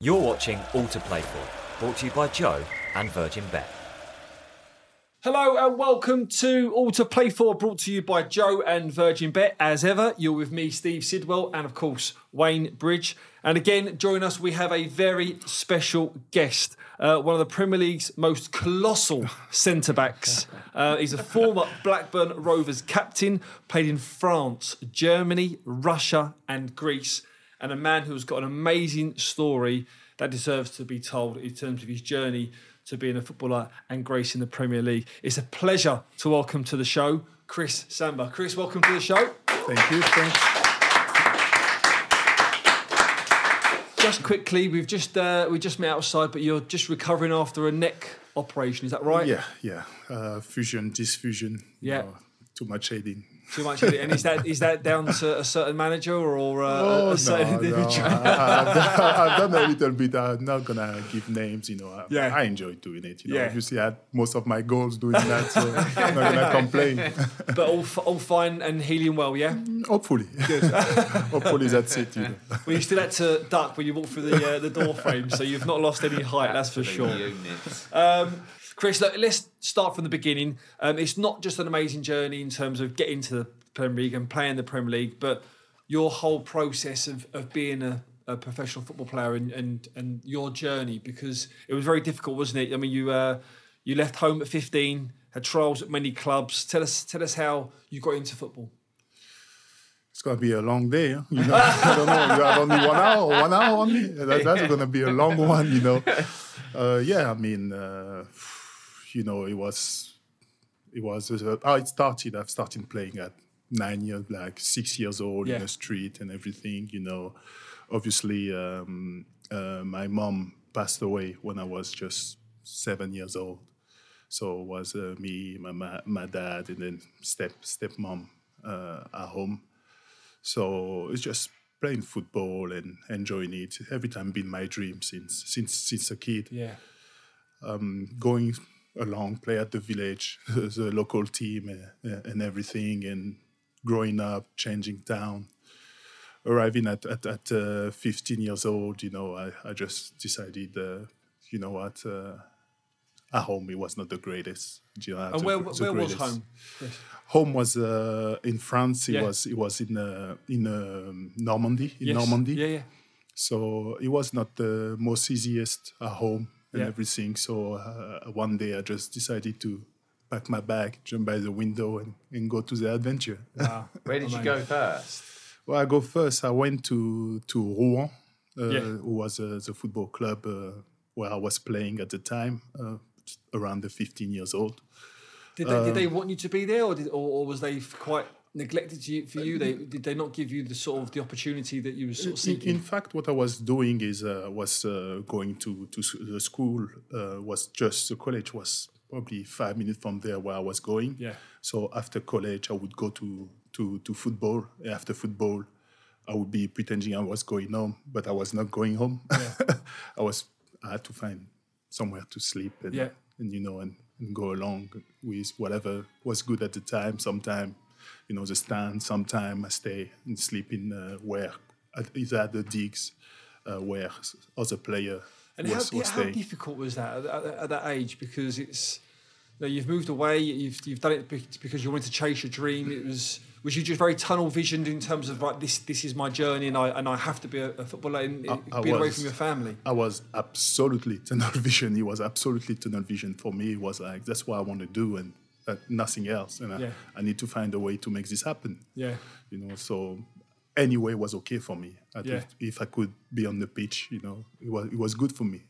You're watching All to Play For, brought to you by Joe and Virgin Bet. Hello and welcome to All to Play For, brought to you by Joe and Virgin Bet. As ever, you're with me, Steve Sidwell, and of course, Wayne Bridge. And again, join us, we have a very special guest, uh, one of the Premier League's most colossal centre backs. Uh, he's a former Blackburn Rovers captain, played in France, Germany, Russia, and Greece, and a man who's got an amazing story that deserves to be told in terms of his journey to being a footballer and grace in the Premier League. It's a pleasure to welcome to the show Chris Samba. Chris, welcome to the show. Thank you. Thanks. Just quickly, we've just uh, we just met outside, but you're just recovering after a neck operation. Is that right? Yeah, yeah. Uh, fusion, dysfusion. you Yeah. know, too much heading. Too much, of it. and is that is that down to a certain manager or uh, Oh, a certain no, no. individual? I, have done, I've done a little bit. I'm not gonna give names. You know, I, Yeah. I enjoy doing it. You know, Yeah. obviously I had most of my goals doing that, so I'm not gonna complain. but all f- all fine and healing well, yeah. Hopefully, hopefully that's it. You know. Well, you still had to duck when you walked through the uh, the door frame, so you've not lost any height. That's for sure. Um, Chris, look, let's start from the beginning. Um, it's not just an amazing journey in terms of getting to the Premier League and playing the Premier League, but your whole process of, of being a, a professional football player and, and and your journey because it was very difficult, wasn't it? I mean, you uh, you left home at 15, had trials at many clubs. Tell us tell us how you got into football. It's gonna be a long day. Huh? You know, I don't know. You have only one hour, one hour only. That, that's gonna be a long one. You know. Uh, yeah, I mean, uh, you know, it was, it was uh, how it started. I've started playing at nine years, like six years old Yeah. in the street and everything. You know, obviously, um, uh, my mom passed away when I was just seven years old. So it was uh, me, my, ma- my dad, and then step stepmom uh, at home. So it's just playing football and enjoying it. Every time been my dream since since since a kid. Yeah, Going along, play at the village, the local team, uh, and everything, and growing up, changing town. Arriving at at, at uh, 15 years old, you know, I, I just decided, uh, you know what, uh, at home it was not the greatest. You know, and the where gr- the where was home? Home was uh, in France. It Yeah. was it was in uh, in um, Normandy in Yes. Normandy. Yeah, yeah. So it was not the most easiest at home and Yeah. everything. So uh, one day I just decided to pack my bag, jump by the window, and, and go to the adventure. Wow. Where did you go first? well, I go first. I went to to Rouen, uh, Yeah. who was uh, the football club uh, where I was playing at the time, uh, around the 15 years old. Did they, did they Um, want you to be there, or, did, or, or was they quite neglected you, for you? They did they not give you the sort of the opportunity that you were sort of In, seeking? in fact, what I was doing is uh, was uh, going to to the school. Uh, was just the college was probably five minutes from there where I was going. Yeah. So after college, I would go to to to football. After football, I would be pretending I was going home, but I was not going home. I was I had to find somewhere to sleep and Yeah. and you know and, and go along with whatever was good at the time. Sometime, you know, the stand. Sometime I stay and sleep in uh, where either at the digs uh, where other player And was, di- was how difficult was that at, at, at that age? Because it's you know, you've moved away, you've you've done it because you wanted to chase your dream. It was was you just very tunnel visioned in terms of like this this is my journey and I and I have to be a, a footballer and I away was. from your family. I was absolutely tunnel vision. It was absolutely tunnel vision for me. It was like that's what I want to do and uh, nothing else. And Yeah. I, I need to find a way to make this happen. Yeah. You know, so any way was okay for me. I Yeah. if I could be on the pitch, you know, it was it was good for me.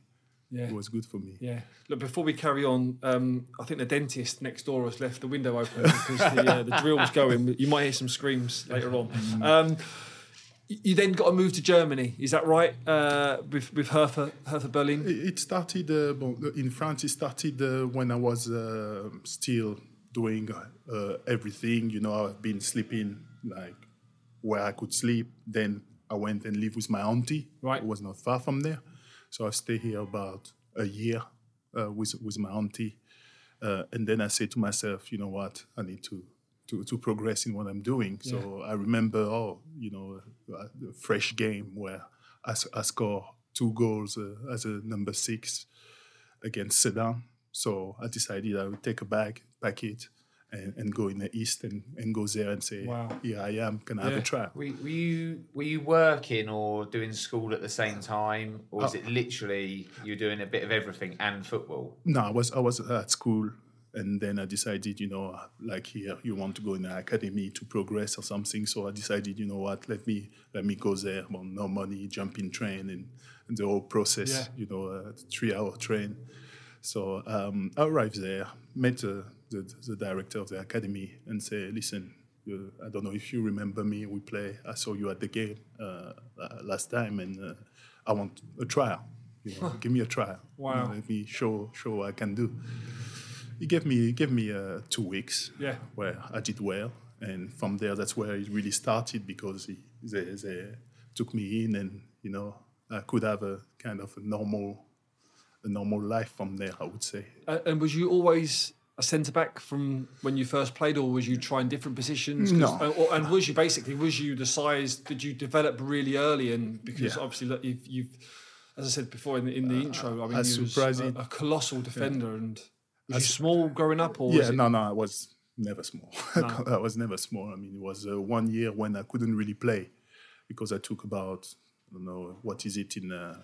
Yeah. It was good for me. Yeah. Look, before we carry on, um, I think the dentist next door has left the window open because the, uh, the drill's going. You might hear some screams later on. Um, you then got to move to Germany, is that right? Uh, with with Hertha, Hertha Berlin. It it started uh, in France. It started uh, when I was uh, still doing uh, everything. You know, I've been sleeping like where I could sleep. Then I went and lived with my auntie. Right. It was not far from there, so I stayed here about a year uh, with with my auntie. Uh, and then I said to myself, you know what, I need to to, to progress in what I'm doing. So I remember, oh, you know, a fresh game where I score two goals uh, as a number six against Sedan. So I decided I would take a bag, pack it, and, and go in the east and, and go there and say, Wow. here I am, can I have a try? Were, were you were you working or doing school at the same time, or was uh, it literally you were doing a bit of everything and football? No, I was I was at school, and then I decided, you know, like here you want to go in the academy to progress or something. So I decided, you know what, let me let me go there. Well, no money, jump in train, and, and the whole process, Yeah. you know, a three hour train. So um, I arrived there, met uh, the the director of the academy, and say, listen. Uh, I don't know if you remember me. We play. I saw you at the game uh, uh, last time, and uh, I want a trial. You know, give me a trial. You know, Wow. let me show show what I can do. He gave me he gave me uh, two weeks Yeah. where I did well, and from there that's where it really started because he, they, they took me in, and you know I could have a kind of a normal a normal life from there. I would say. Uh, and was you always a centre back from when you first played, or was you trying different positions? No. uh, or- and was you basically was you the size? Did you develop really early? And because Yeah. obviously look, you've, you've, as I said before in the, in the intro, I mean, you was a, a colossal defender. And was you small growing up, or yeah, it- no, no, I was never small. I was never small. I mean, it was uh, one year when I couldn't really play because I took about I don't know what is it in uh,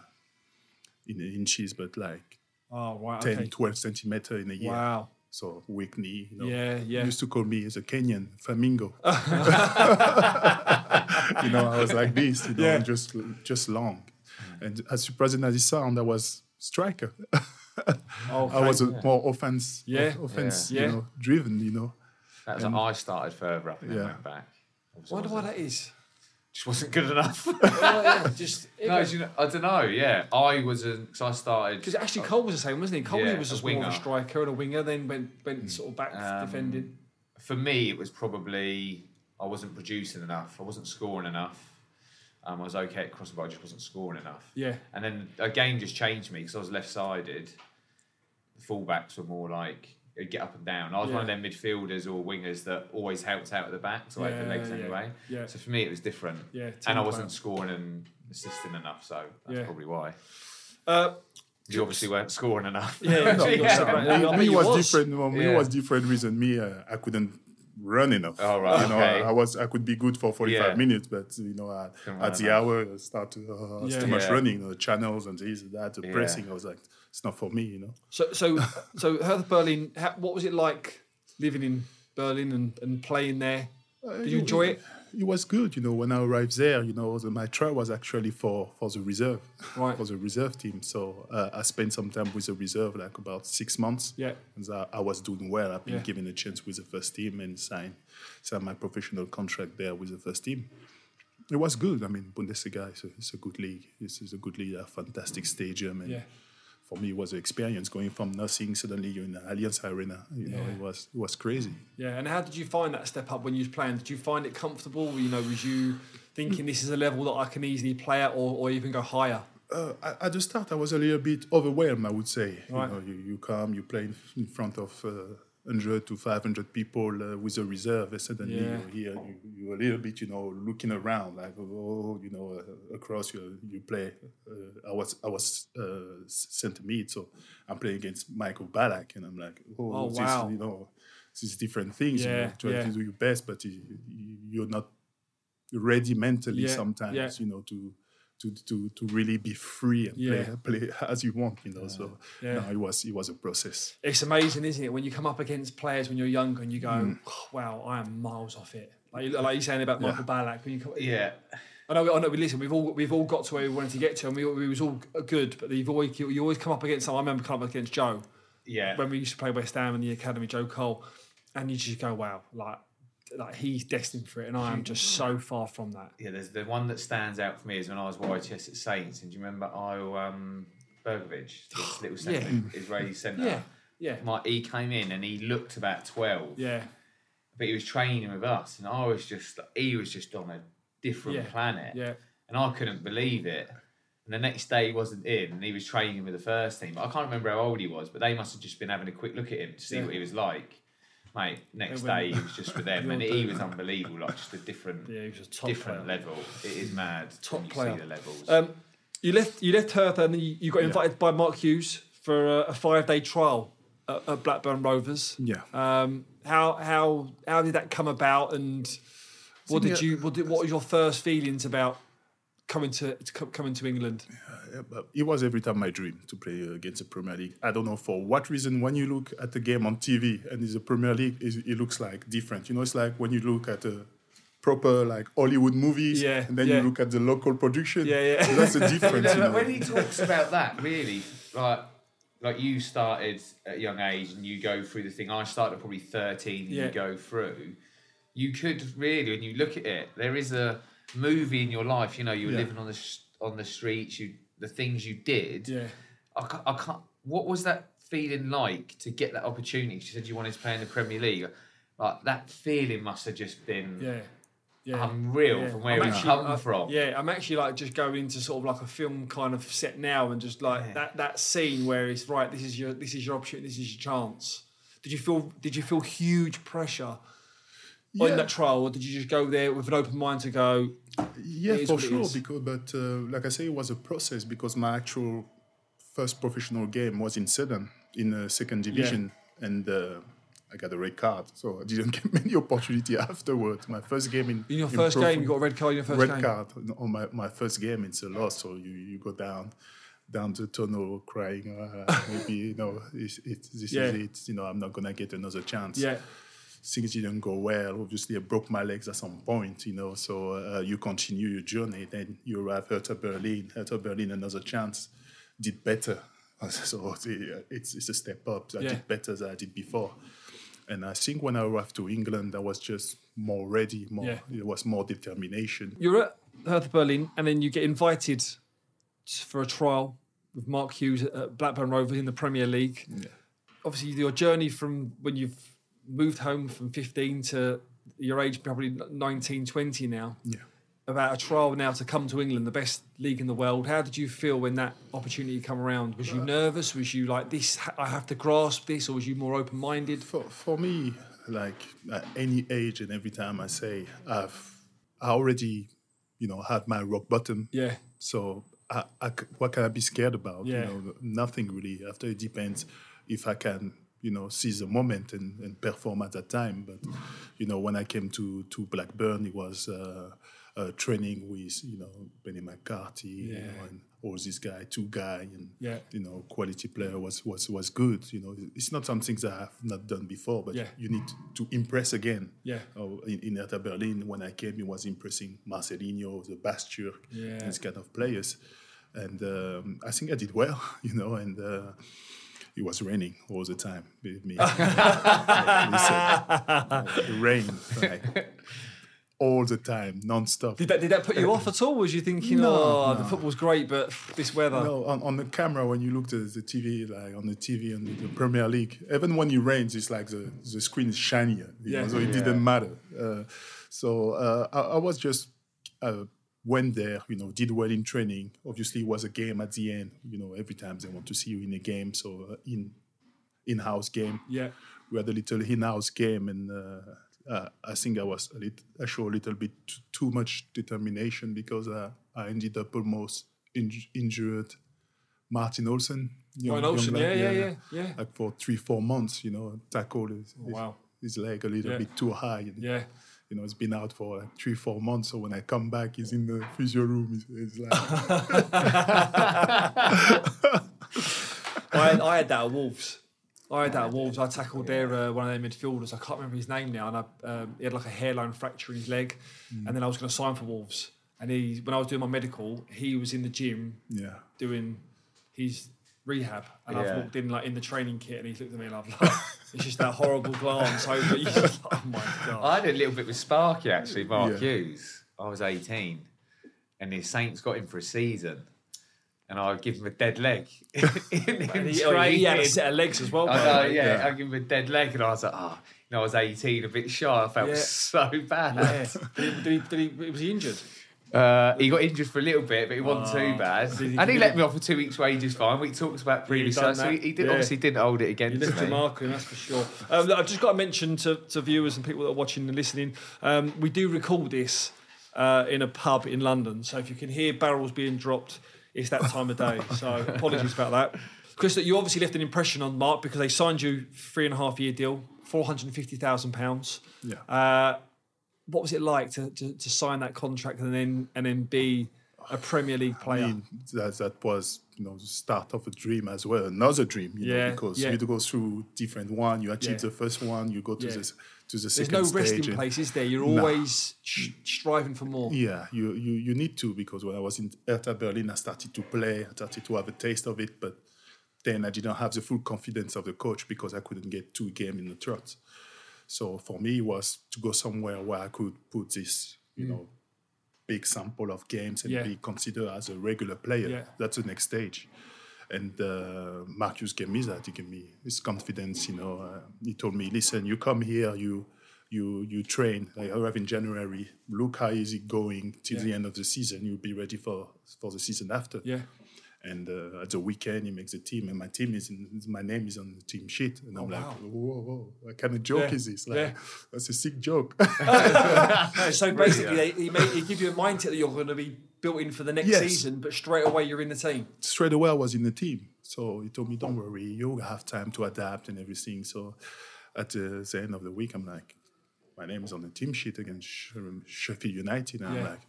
in inches, but like Oh right, 10, okay. 12 centimeter in a year. Wow. So weak knee. You know. Yeah, yeah. Used to call me as a Kenyan flamingo. you know, I was like this. You know, Yeah. just just long. Mm. And as surprising as it sound, I was striker. Oh, I was a more offense, Yeah. offense, Yeah. you Yeah. know, driven. You know. That was I started further up and then Yeah. went back. Obviously Wonder why wasn't- that is. Just wasn't good enough. Oh, yeah, just no, do you know, I don't know. Yeah, I was a because I started because actually Cole was the same, wasn't he? Cole Yeah, was a just more of a winger. striker and a winger, then went went sort of back Um, defending. for me, it was probably I wasn't producing enough. I wasn't scoring enough. Um, I was okay at crossing, but I just wasn't scoring enough. Yeah. And then a game just changed me because I was left-sided. The fullbacks were more like they'd get up and down. I was one of them midfielders or wingers that always helped out at the back, so I had the legs Yeah, yeah, anyway. yeah. So for me, it was different. Yeah, And I wasn't player. scoring and assisting enough, so that's Yeah. probably why. Uh, You obviously weren't scoring enough. yeah, No, you're Yeah. so me, me was, was. different. well, Me Yeah. was different reason. Me, uh, I couldn't run enough. Oh, right, You know, okay. I, I was I could be good for forty five Yeah. minutes, but you know, at, at the enough. hour, I start to uh, Yeah. too much Yeah. running. You know, the channels and this and that, the Yeah. pressing. I was like, it's not for me. You know. So, so, so Hertha Berlin. How, what was it like living in Berlin and, and playing there? Did you enjoy it? It was good, you know. When I arrived there, you know, the, my trial was actually for for the reserve, Right. for the reserve team. So uh, I spent some time with the reserve, like about six months. Yeah. and I, I was doing well. I've been Yeah. given a chance with the first team and signed signed my professional contract there with the first team. It was good. I mean, Bundesliga is a, it's a good league. It's, it's a good league, a fantastic stadium, and Yeah. For me, it was an experience going from nothing suddenly you're in the Allianz Arena. You know, it was it was crazy. Yeah. And how did you find that step up when you was playing? Did you find it comfortable? You know, was you thinking this is a level that I can easily play at, or, or even go higher? Uh, at- the start, I was a little bit overwhelmed. I would say, Right. you know, you, you come, you play in, in front of uh, 100 to 500 people uh, with a reserve, and suddenly Yeah. you're here, you, you're a little bit, you know, looking around, like, oh, you know, uh, across you, you play. Uh, I was, I was uh, to meet, so I'm playing against Michael Ballack, and I'm like, oh, Oh, this, wow. you know, these different things. you Yeah, know, trying yeah. to do your best, but you, you- you're not ready mentally Yeah, sometimes, you know, to to to to really be free and Yeah. play play as you want, you know. So Yeah. no, it was it was a process. It's amazing, isn't it, when you come up against players when you're younger and you go, Mm. "Oh, "Wow, I am miles off it." Like, like you're saying about Michael Ballack. When you come, Yeah. I know, I know. We Listen, we've all we've all got to where we wanted to get to, and we, we was all good. But you've always you always come up against someone. I remember coming up against Joe Yeah. when we used to play West Ham in the academy, Joe Cole, and you just go, "Wow, like like he's destined for it," and I am just so far from that. Yeah, there's the one that stands out for me is when I was YTS at Saints, and do you remember I um Berkovic, this little centre, Israeli centre? Yeah, yeah, My, he came in and he looked about twelve, yeah, but he was training with us, and I was just he was just on a different Yeah, planet, yeah. and I couldn't believe it. And the next day he wasn't in, and he was training with the first team. I can't remember how old he was, but they must have just been having a quick look at him to see Yeah. what he was like. Mate, next And day he was just with them, and he was that. unbelievable, like just a different Yeah, he was a top different player. level. It is mad. Top when you player. See the levels. Um, You left you left Hertha and then you, you got invited by Mark Hughes for a, a five day trial at, at Blackburn Rovers. Yeah. Um, how how how did that come about, and what Think, did you what, did, what was your first feelings about coming to, to co- coming to England? Yeah, but it was every time my dream to play uh, against the Premier League. I don't know for what reason. When you look at the game on TV and it's a Premier League, it, it looks like different. You know, it's like when you look at a proper like Hollywood movies, Yeah, and then yeah. you look at the local production. Yeah, yeah. So that's the difference. You you know, know. when he talks about that, really, like like you started at a young age and you go through the thing. I started at probably thirteen, and Yeah. you go through. You could really, when you look at it, there is a movie in your life. You know, you were Yeah. living on the on the streets. You the things you did. Yeah, I can't, I can't. What was that feeling like to get that opportunity? She said you wanted to play in the Premier League. Like that feeling must have just been yeah, yeah. unreal Yeah. from where I'm we actually- come I- from. Yeah, I'm actually like just going into sort of like a film kind of set now, and just like Yeah. that that scene where it's right. This is your this is your opportunity. This is your chance. Did you feel Did you feel huge pressure Yeah. on that trial, or did you just go there with an open mind to go? Yeah, for sure. Because, but uh, like I say, it was a process because my actual first professional game was in Sedan in the second division, and uh, I got a red card, so I didn't get many opportunity afterwards. My first game in In your in first game, you got a red card in your first red game. card on my, my first game. It's a loss, so you, you go down down the tunnel crying. Uh, maybe you know it's, it's, this Yeah. is it. You know I'm not gonna get another chance Yeah, things didn't go well. Obviously, I broke my legs at some point, you know. So uh, you continue your journey, then you arrive at Hertha Berlin. Hertha Berlin, another chance, did better. So it's, it's a step up. I Yeah. did better than I did before. And I think when I arrived to England, I was just more ready. More, Yeah. it was more determination. you're at Hertha Berlin, and then you get invited for a trial with Mark Hughes at Blackburn Rovers in the Premier League. Yeah. Obviously, your journey from when you've moved home from 15 to your age, probably 19, 20 now. Yeah. about a trial now to come to England, the best league in the world. How did you feel when that opportunity come around? Was you nervous? Was you like this? I have to grasp this, or was you more open minded? For, for me, like at any age and every time I say I've I already, you know, had my rock bottom. Yeah, So I, I what can I be scared about? Yeah. You know, nothing really. After it depends if I can, you know, seize the moment and, and perform at that time. But you know, when I came to to Blackburn, it was uh, uh, training with you know Benni McCarthy, you Yeah. know, and all this guy, Tugay, and Yeah. you know, quality player was was was good. You know, it's not something that I've not done before, but Yeah. you need to impress again. Yeah. Oh, in, in Hertha Berlin, when I came, it was impressing Marcelinho, the Bastürk, Yeah. these kind of players. And um, I think I did well, you know, and uh, it was raining all the time with me. Listen, rain, like, all the time, non-stop. did that did that put you off at all? Was you thinking, No, oh, the football's great, but this weather? No, on, on the camera when you look at the TV, like on the TV on the, the Premier League, even when it rains, it's like the, the screen is shinier. Yeah. know, so it didn't matter. Uh, so uh, I, I was just uh, went there, you know, did well in training. Obviously, it was a game at the end. You know, every time they want to see you in a game, so uh, in in-house game. Yeah, We had a little in-house game, and uh, uh, I think I was a little, I showed a little bit t- too much determination because uh, I ended up almost inj- injured. Martin Olsson, young- Olsson, yeah, yeah, yeah, yeah. like for three, four months, you know, tackled his, his, wow. his leg a little bit too high. Yeah. You know, it's been out for like three, four months. So when I come back, he's in the physio room. He's, he's like, I, had, I had that at Wolves. I had that at Wolves. I tackled their uh, one of their midfielders. I can't remember his name now, and I, um, he had like a hairline fracture in his leg. And then I was going to sign for Wolves. And he, when I was doing my medical, he was in the gym yeah. doing his rehab, and Yeah. I've walked in like in the training kit, and he looked at me and I'm like, it's just that horrible glance over. You just like, oh my god. I had a little bit with Sparky actually, Mark Yeah. Hughes. I was 18 and the Saints got him for a season and I would give him a dead leg. in, in And he, oh, he had a training. set of legs as well. I know, the way. yeah, I give him a dead leg and I was like, oh, you know, I was 18, a bit shy. I felt Yeah. so bad. Yeah. Did, he, did, he, did he? Was he injured? Uh, he got injured for a little bit, but it wasn't too Oh. bad. He- and he let me off for two weeks' wages fine. We talked about previous done so he, he did, Yeah. obviously didn't hold it You against left a me. mark on that's for sure. Um, look, I've just got to mention to, to viewers and people that are watching and listening, um, we do record this uh, in a pub in London. So if you can hear barrels being dropped it's that time of day. So apologies about that. Chris, you obviously left an impression on Mark because they signed you three and a half year deal, four hundred and fifty thousand pounds. Yeah. Uh, what was it like to, to, to sign that contract and then and then be a Premier League player? I mean, that, that was you know the start of a dream as well, another dream. You Yeah, know, because yeah. you go through different one. You achieve Yeah. the first one, you go to Yeah. this to the There's second no stage. resting and- place, is there? You're Nah. always sh- striving for more. Yeah, you, you you need to because when I was in Hertha Berlin, I started to play, I started to have a taste of it, but then I didn't have the full confidence of the coach because I couldn't get two games in the trot. So for me, it was to go somewhere where I could put this, you know, big sample of games and Mm. Yeah. be considered as a regular player. Yeah. That's the next stage. And uh, Mark Hughes gave me that. He gave me his confidence. You know, uh, he told me, "Listen, you come here, you you you train. I arrive in January. Look how is it going till the end of the season. You'll be ready for for the season after." Yeah. And uh, at the weekend, he makes the team, and my team is in, my name is on the team sheet, and I'm like, whoa, whoa, what kind of joke Yeah, is this? Like, yeah. that's a sick joke. No, so basically, they, made, he give you a mindset that you're going to be built in for the next Yes. season, but straight away you're in the team. straight away I was in the team. So he told me, don't worry, you'll have time to adapt and everything. So at the, the end of the week, I'm like, my name is on the team sheet against Sh- Sheffield United. And Yeah. I'm like,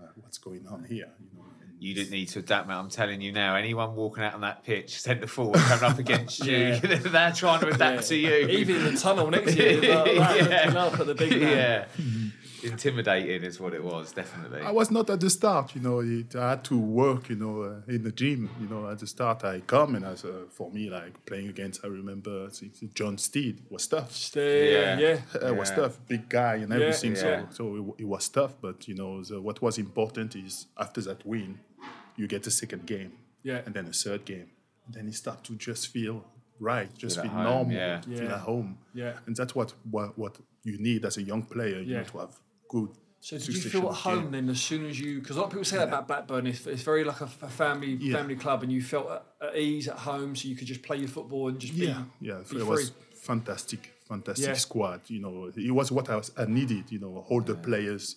uh, what's going on here? You know, You didn't need to adapt, mate. I'm telling you now. Anyone walking out on that pitch, centre forward, coming up against you, Yeah. they're trying to adapt to you. Even in the tunnel next year, like, like, Yeah. looking up at the big man. yeah. Mm-hmm. Intimidating is what it was, definitely. I was not at the start, you know. It, I had to work, you know, uh, in the gym. You know, at the start, I come and as uh, for me, like playing against, I remember Jon Stead was tough. Stay, yeah. Yeah. yeah. Uh, was tough, big guy and everything. Yeah. So, so it, it was tough. But you know, the, what was important is after that win, you get a second game, Yeah. and then a third game, and then you start to just feel right, just Feel feel, normal, yeah. feel at home. Yeah. and that's what what, what you need as a young player. You Yeah. know, to have good. So did you feel at home game. then as soon as you? Because a lot of people say that about Blackburn. It's, it's very like a, a family Yeah. family club, and you felt at, at ease at home, so you could just play your football and just Yeah, be yeah, be it free. was fantastic, fantastic Yeah. squad. You know, it was what I, was, I needed. You know, all the players,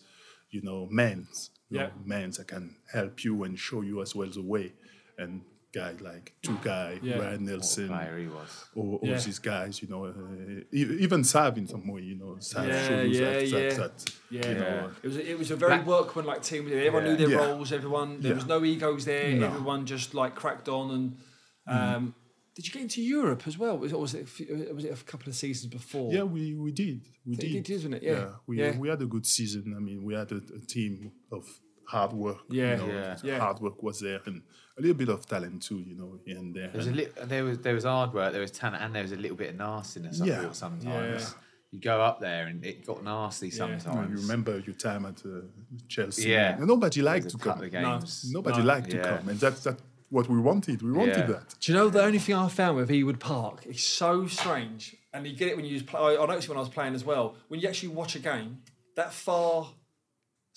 you know, men's, Yeah. know, men's that can help you and show you as well the way. And guys like Tugay, Yeah. Ryan Nelsen, or, he was. all, all Yeah. these guys. You know, uh, e- even Sav in some way. You know, Sav Yeah, showed you yeah, that, yeah. that, that Yeah, you know, it was a, it was a very Black- workmanlike team. Everyone Yeah. knew their Yeah. roles. Everyone there Yeah. was no egos there. No. Everyone just like cracked on. And um, did you get into Europe as well? Was it was it a, was it a couple of seasons before? Yeah, we, we did. We It did. did, isn't it? Yeah. we, Yeah. we had a good season. I mean, we had a, a team of hard work. Yeah. you know, Yeah. Yeah. Hard work was there and a little bit of talent too, you know, here and there. There was, a And li- there was there was hard work, there was talent, and there was a little bit of nastiness. I Yeah. thought sometimes Yeah. you go up there and it got nasty Yeah. sometimes. you remember your time at uh, Chelsea. Yeah. And nobody liked to come. couple of games. Nobody No. liked to come. And that's that what we wanted. We wanted Yeah. that. Do you know the only thing I found with Ewood Park is so strange, and you get it when you play. I I noticed when I was playing as well. When you actually watch a game, that far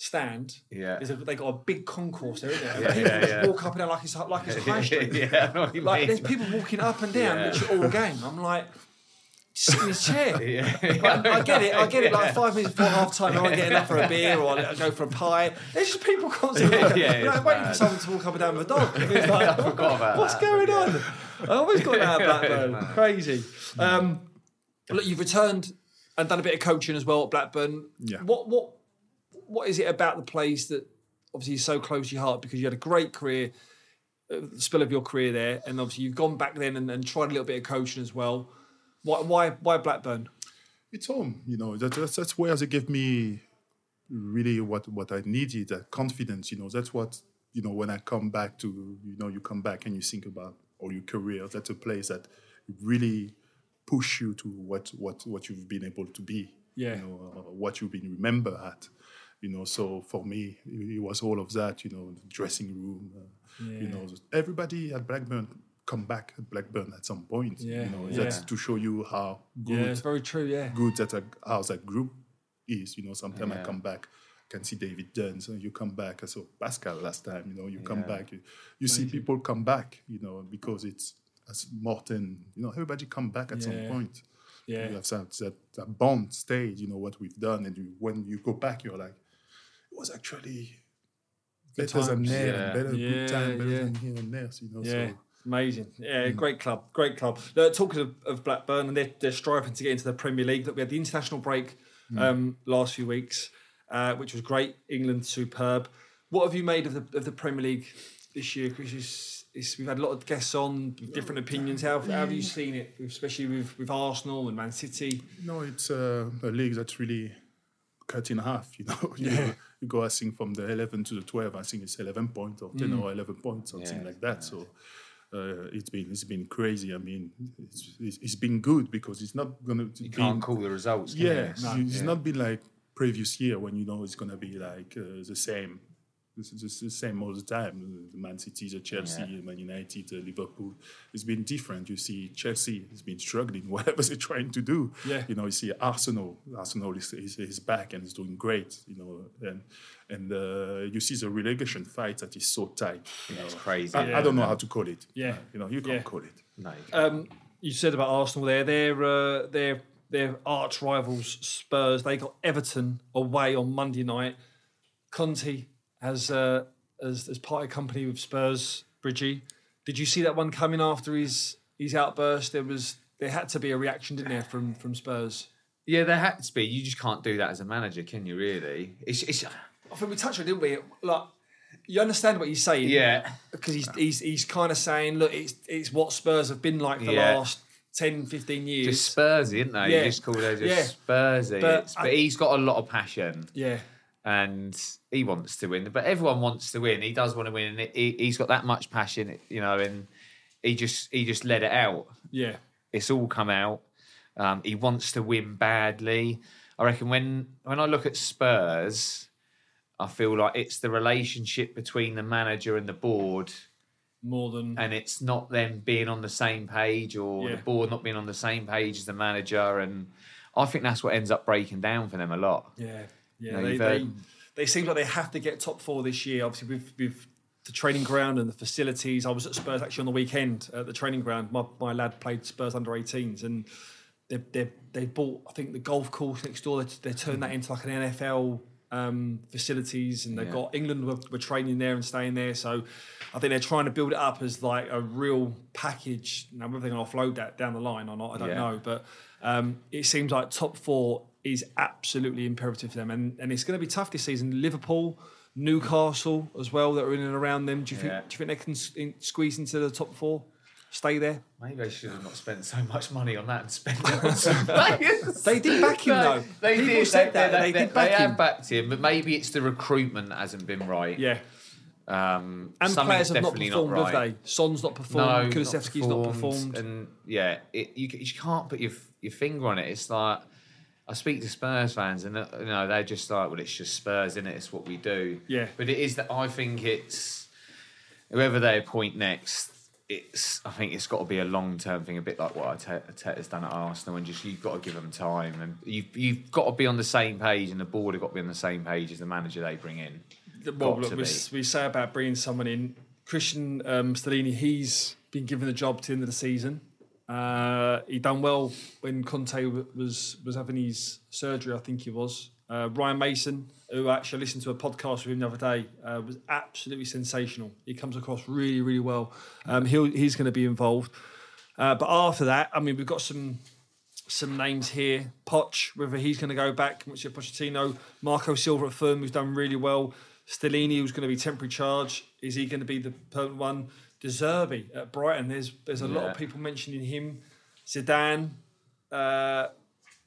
stand, Yeah. is a, they got a big concourse there, isn't there? And Yeah, people yeah, just yeah. walk up and down like it's like it's a high street. yeah, I know what you Like mean. there's people walking up and down Yeah. literally all game. I'm like, sit in his chair. Yeah. Like, I get it. I get it. Like five minutes before half time, I'm getting up for a beer or I go for a pie. There's just people constantly Yeah, walking. yeah, You're like it's waiting for someone to walk up and down with a dog. And it's like, I forgot about What's that, going but on? I always got that at Blackburn. mad. Crazy. Um, look, you've returned and done a bit of coaching as well at Blackburn. Yeah. What what what is it about the place that obviously is so close to your heart because you had a great career, uh, the spill of your career there, and obviously you've gone back then and, and tried a little bit of coaching as well. Why why why Blackburn? It's home, you know. That, that's, that's where they give me really what, what I needed, that confidence, you know. That's what, you know, when I come back to, you know, you come back and you think about all your career, that's a place that really push you to what, what, what you've been able to be, Yeah. you know, uh, what you've been remembered at. You know, so for me, it it was all of that. You know, the dressing room. Uh, You know, everybody at Blackburn come back at Blackburn at some point. Yeah, You know, yeah. that's to show you how good Yeah, it's very true. Yeah. good that a house that group is. You know, sometimes I come back, I can see David Dunn, so you come back. I saw Pascal last time. You know, you come back, you, you see people come back. You know, because it's as Morten. You know, everybody come back at Yeah. some point. Yeah. You have that, that, that bond stage. You know what we've done, and you, when you go back, you're like, it was actually better than times. there, Yeah. better Yeah, good time, better yeah. than here and there. You know, Yeah, so amazing. Yeah, great club, great club. Uh, talking of, of Blackburn, and they're, they're striving to get into the Premier League. Look, we had the international break um, last few weeks, uh, which was great. England superb. What have you made of the of the Premier League this year? Because it's, it's, we've had a lot of guests on, different opinions. How, how have you seen it, especially with, with Arsenal and Man City? No, it's uh, a league that's really cut in half. You know, you, Yeah. You go I think from the 11 to the 12. I think it's 11 points or 10 or 11 points, something Yeah, like that. So uh, it's been it's been crazy. I mean, it's, it's, it's been good because it's not gonna. You can't call the results. Can Yeah, you? it's not been like previous year when you know it's gonna be like uh, the same. This is just the same all the time. The Man City, the Chelsea, Yeah. Man United, the Liverpool. It's been different. You see, Chelsea has been struggling, whatever they're trying to do. Yeah. You know, you see Arsenal. Arsenal is, is, is back and is doing great. You know, and and uh, you see the relegation fight that is so tight. You know, It's crazy. I, I don't know how to call it. Yeah. You know, you can't Yeah. call it. No. Um, you said about Arsenal there. They're uh, they're they're arch rivals Spurs. They got Everton away on Monday night. Conte has uh, as as party company with Spurs. Bridgie, did you see that one coming after his his outburst? There was there had to be a reaction, didn't there, from from Spurs? Yeah, there had to be. You just can't do that as a manager, can you? Really? It's, it's I think we touched on it, didn't we? Like you understand what he's saying, yeah. Because he's he's he's kind of saying, look, it's it's what Spurs have been like for the Yeah. last 10, 15 years. Just Spursy, isn't they? Yeah. You just call it just Yeah. Spursy. But It's- But, I- he's got a lot of passion yeah, and he wants to win. But everyone wants to win. He does want to win, and he, he's got that much passion, you know. And he just he just let it out. yeah. It's all come out. Um, he wants to win badly. I reckon when when I look at Spurs, I feel like it's the relationship between the manager and the board More than and it's not them being on the same page or Yeah. the board not being on the same page as the manager and I think that's what ends up breaking down for them a lot. Yeah, yeah. know, they, they, they seem like they have to get top four this year. Obviously, with with the training ground and the facilities. I was at Spurs actually on the weekend at the training ground. My, my lad played Spurs under 18s and they they they bought I think the golf course next door. They, they turned that into like an NFL um, facilities and they've Yeah. got England were, were training there and staying there. So I think they're trying to build it up as like a real package. Now whether they're going to offload that down the line or not, I don't Yeah. know. But um, it seems like top four is absolutely imperative for them, and and it's going to be tough this season. Liverpool, Newcastle as well that are in and around them. Do you Yeah. think? Do you think they can s- in, squeeze into the top four? Stay there. Maybe they should have not spent so much money on that and spent it on some players. They did back him, though. They People did. said they, that, They, they did back they him. have backed him, but maybe it's the recruitment that hasn't been right. Yeah, Um, and players have not performed, right. have they? Son's not performed. No, performed. Kulusevski's not performed. And yeah, it, you, you can't put your your finger on it. It's like I speak to Spurs fans, and uh, you know they're just like, well, it's just Spurs, isn't it? It's what we do. Yeah. But it is that I think it's whoever they appoint next. It's I think it's got to be a long term thing, a bit like what Arteta's done at Arsenal, and just you've got to give them time, and you've you've got to be on the same page, and the board have got to be on the same page as the manager they bring in. well, got look, we, we say about bringing someone in. Christian um, Stellini, he's been given the job to the end of the season. Uh, he done well when Conte was was having his surgery, I think he was. Uh, Ryan Mason, who actually listened to a podcast with him the other day, uh, was absolutely sensational. He comes across really, really well. Um, he's going to be involved. Uh, but after that, I mean, we've got some some names here. Poch, whether he's going to go back, Mauricio Pochettino, Marco Silva at Fulham, who's done really well. Stellini, who's going to be temporary charge. Is he going to be the permanent one? De Zerbi at Brighton. There's there's a lot of people mentioning him. Zidane. Uh,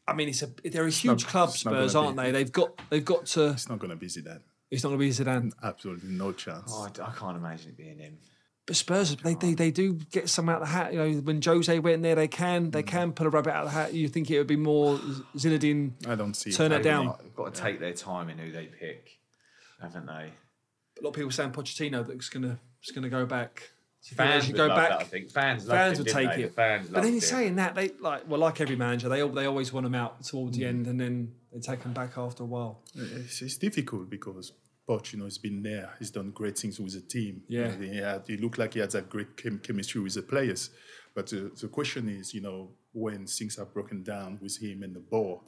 I mean, it's a they're a huge not- club, Spurs, aren't be. they? They've got they've got to. It's not going to be Zidane. It's not going to be Zidane, Absolutely no chance. Oh, I, I can't imagine it being him. but Spurs they, they they do get some out of the hat. You know, when Jose went there, they can Mm. they can pull a rabbit out of the hat. You think it would be more Zinedine I don't see. Turn it. it down. They've got to take their time in who they pick, haven't they? a lot of people saying Pochettino that's gonna is gonna go back. Do you think they Fans should would go love back. that, I think. Fans, Fans loved would him, didn't take they? it. The fans But then loved he's him. saying that they like well, like every manager, they they always want them out towards Mm. the end, and then they take them back after a while. It's, it's difficult because Poch, you know, has been there. He's done great things with the team. Yeah. He, had, he looked like he had that great chem- chemistry with the players. But uh, the question is, you know, when things are broken down with him and the board,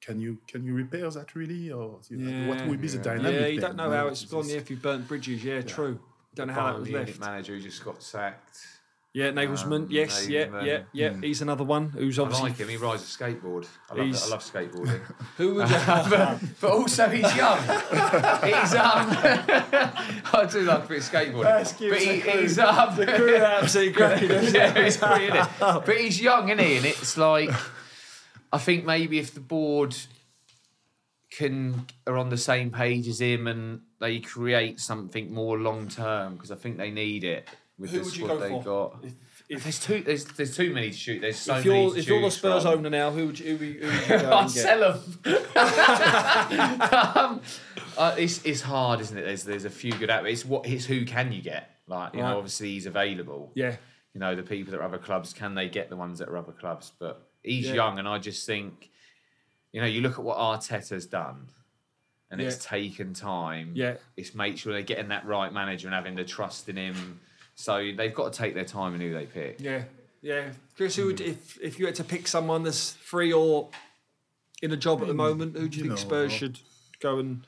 can you can you repair that really, or you know, Yeah. what will be the dynamic? Yeah, you then, don't know how it's gone. Yeah, if you've burnt bridges, yeah, true. Don't know how that was Munich left. manager who just got sacked. Yeah, Nagelsmann. Um, yes, yeah, Nagelsmann. yeah, yeah. He's another one who's I obviously. like him. He rides a skateboard. I love, I love skateboarding. Who would you? but, but also he's young. he's um. I do like a bit of skateboarding. But he, he's um. the crew absolutely cracking us. yeah, it's pretty, it? But he's young, isn't he? And it's like, I think maybe if the board can are on the same page as him and they create something more long term because I think they need it with Who the would you squad go they for? got. If, There's too there's there's too many to shoot. There's so if many. you're to if you're the choose Spurs from. owner now, who would you, who, would- who would you go I'd and get? sell them. um, uh, it's it's hard, isn't it? There's there's a few good out. It's what it's who can you get? Like you Right. know, obviously he's available. Yeah, You know, the people that are other clubs can they get the ones that are other clubs? But he's Yeah. young, and I just think, you know, you look at what Arteta's done, and it's taken time. Yeah. it's make sure they're getting that right manager and having the trust in him. So they've got to take their time in who they pick. yeah, yeah. Chris, who would if if you had to pick someone that's free or in a job at the mm, moment, who do you, you think know, Spurs should go and?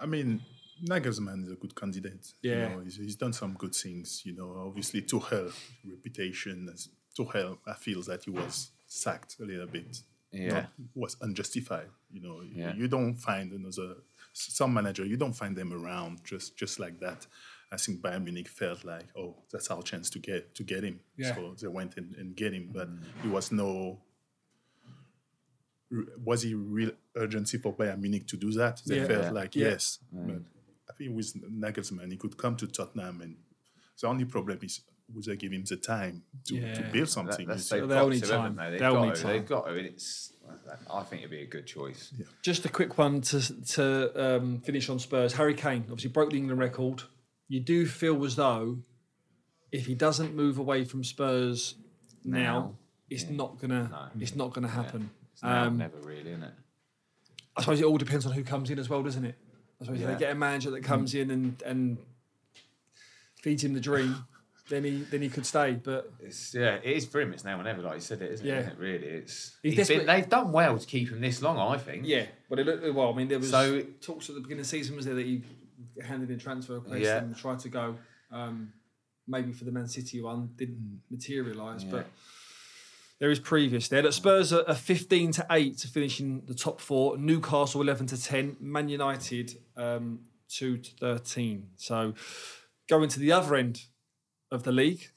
I mean, Nagelsmann is a good candidate. Yeah. you know, he's, he's done some good things. You know, obviously Tuchel reputation as Tuchel. I feel that he was sacked a little bit. Yeah. Not- was unjustified. You know, Yeah. you don't find another some manager. You don't find them around just just like that. I think Bayern Munich felt like, oh, that's our chance to get to get him. Yeah. So they went and, and get him, but mm. it was no. Was he real urgency for Bayern Munich to do that? They Yeah. felt Yeah. like Yeah. yes, but I think with Nagelsmann, he could come to Tottenham, and the only problem is would they give him the time to, to build something? that's you they've They'll got need to, time. they? They've They'll got need to. time. They've got to. It's. I think it'd be a good choice. Just a quick one to to um, finish on Spurs. Harry Kane obviously broke the England record. You do feel as though if he doesn't move away from Spurs now, Now, it's not gonna No. it's not gonna happen. It's now Um, never really, isn't it? I suppose it all depends on who comes in as well, doesn't it? I suppose if Yeah. they get a manager that comes in and and feeds him the dream, then he then he could stay. But It's yeah, it is for him. It's now or never, like you said, it isn't Yeah. it? Isn't it really, it's. He's he's been- they've done well to keep him this long, I think. yeah, but it looked well. I mean, there was So- talks at the beginning of the season was there that he handed in transfer requests Yeah. and tried to go. Um, maybe for the Man City one didn't materialise, but there is previous there. That Spurs are, are fifteen to eight to finish in the top four. Newcastle eleven to ten. Man United um, two to thirteen. So going to the other end of the league,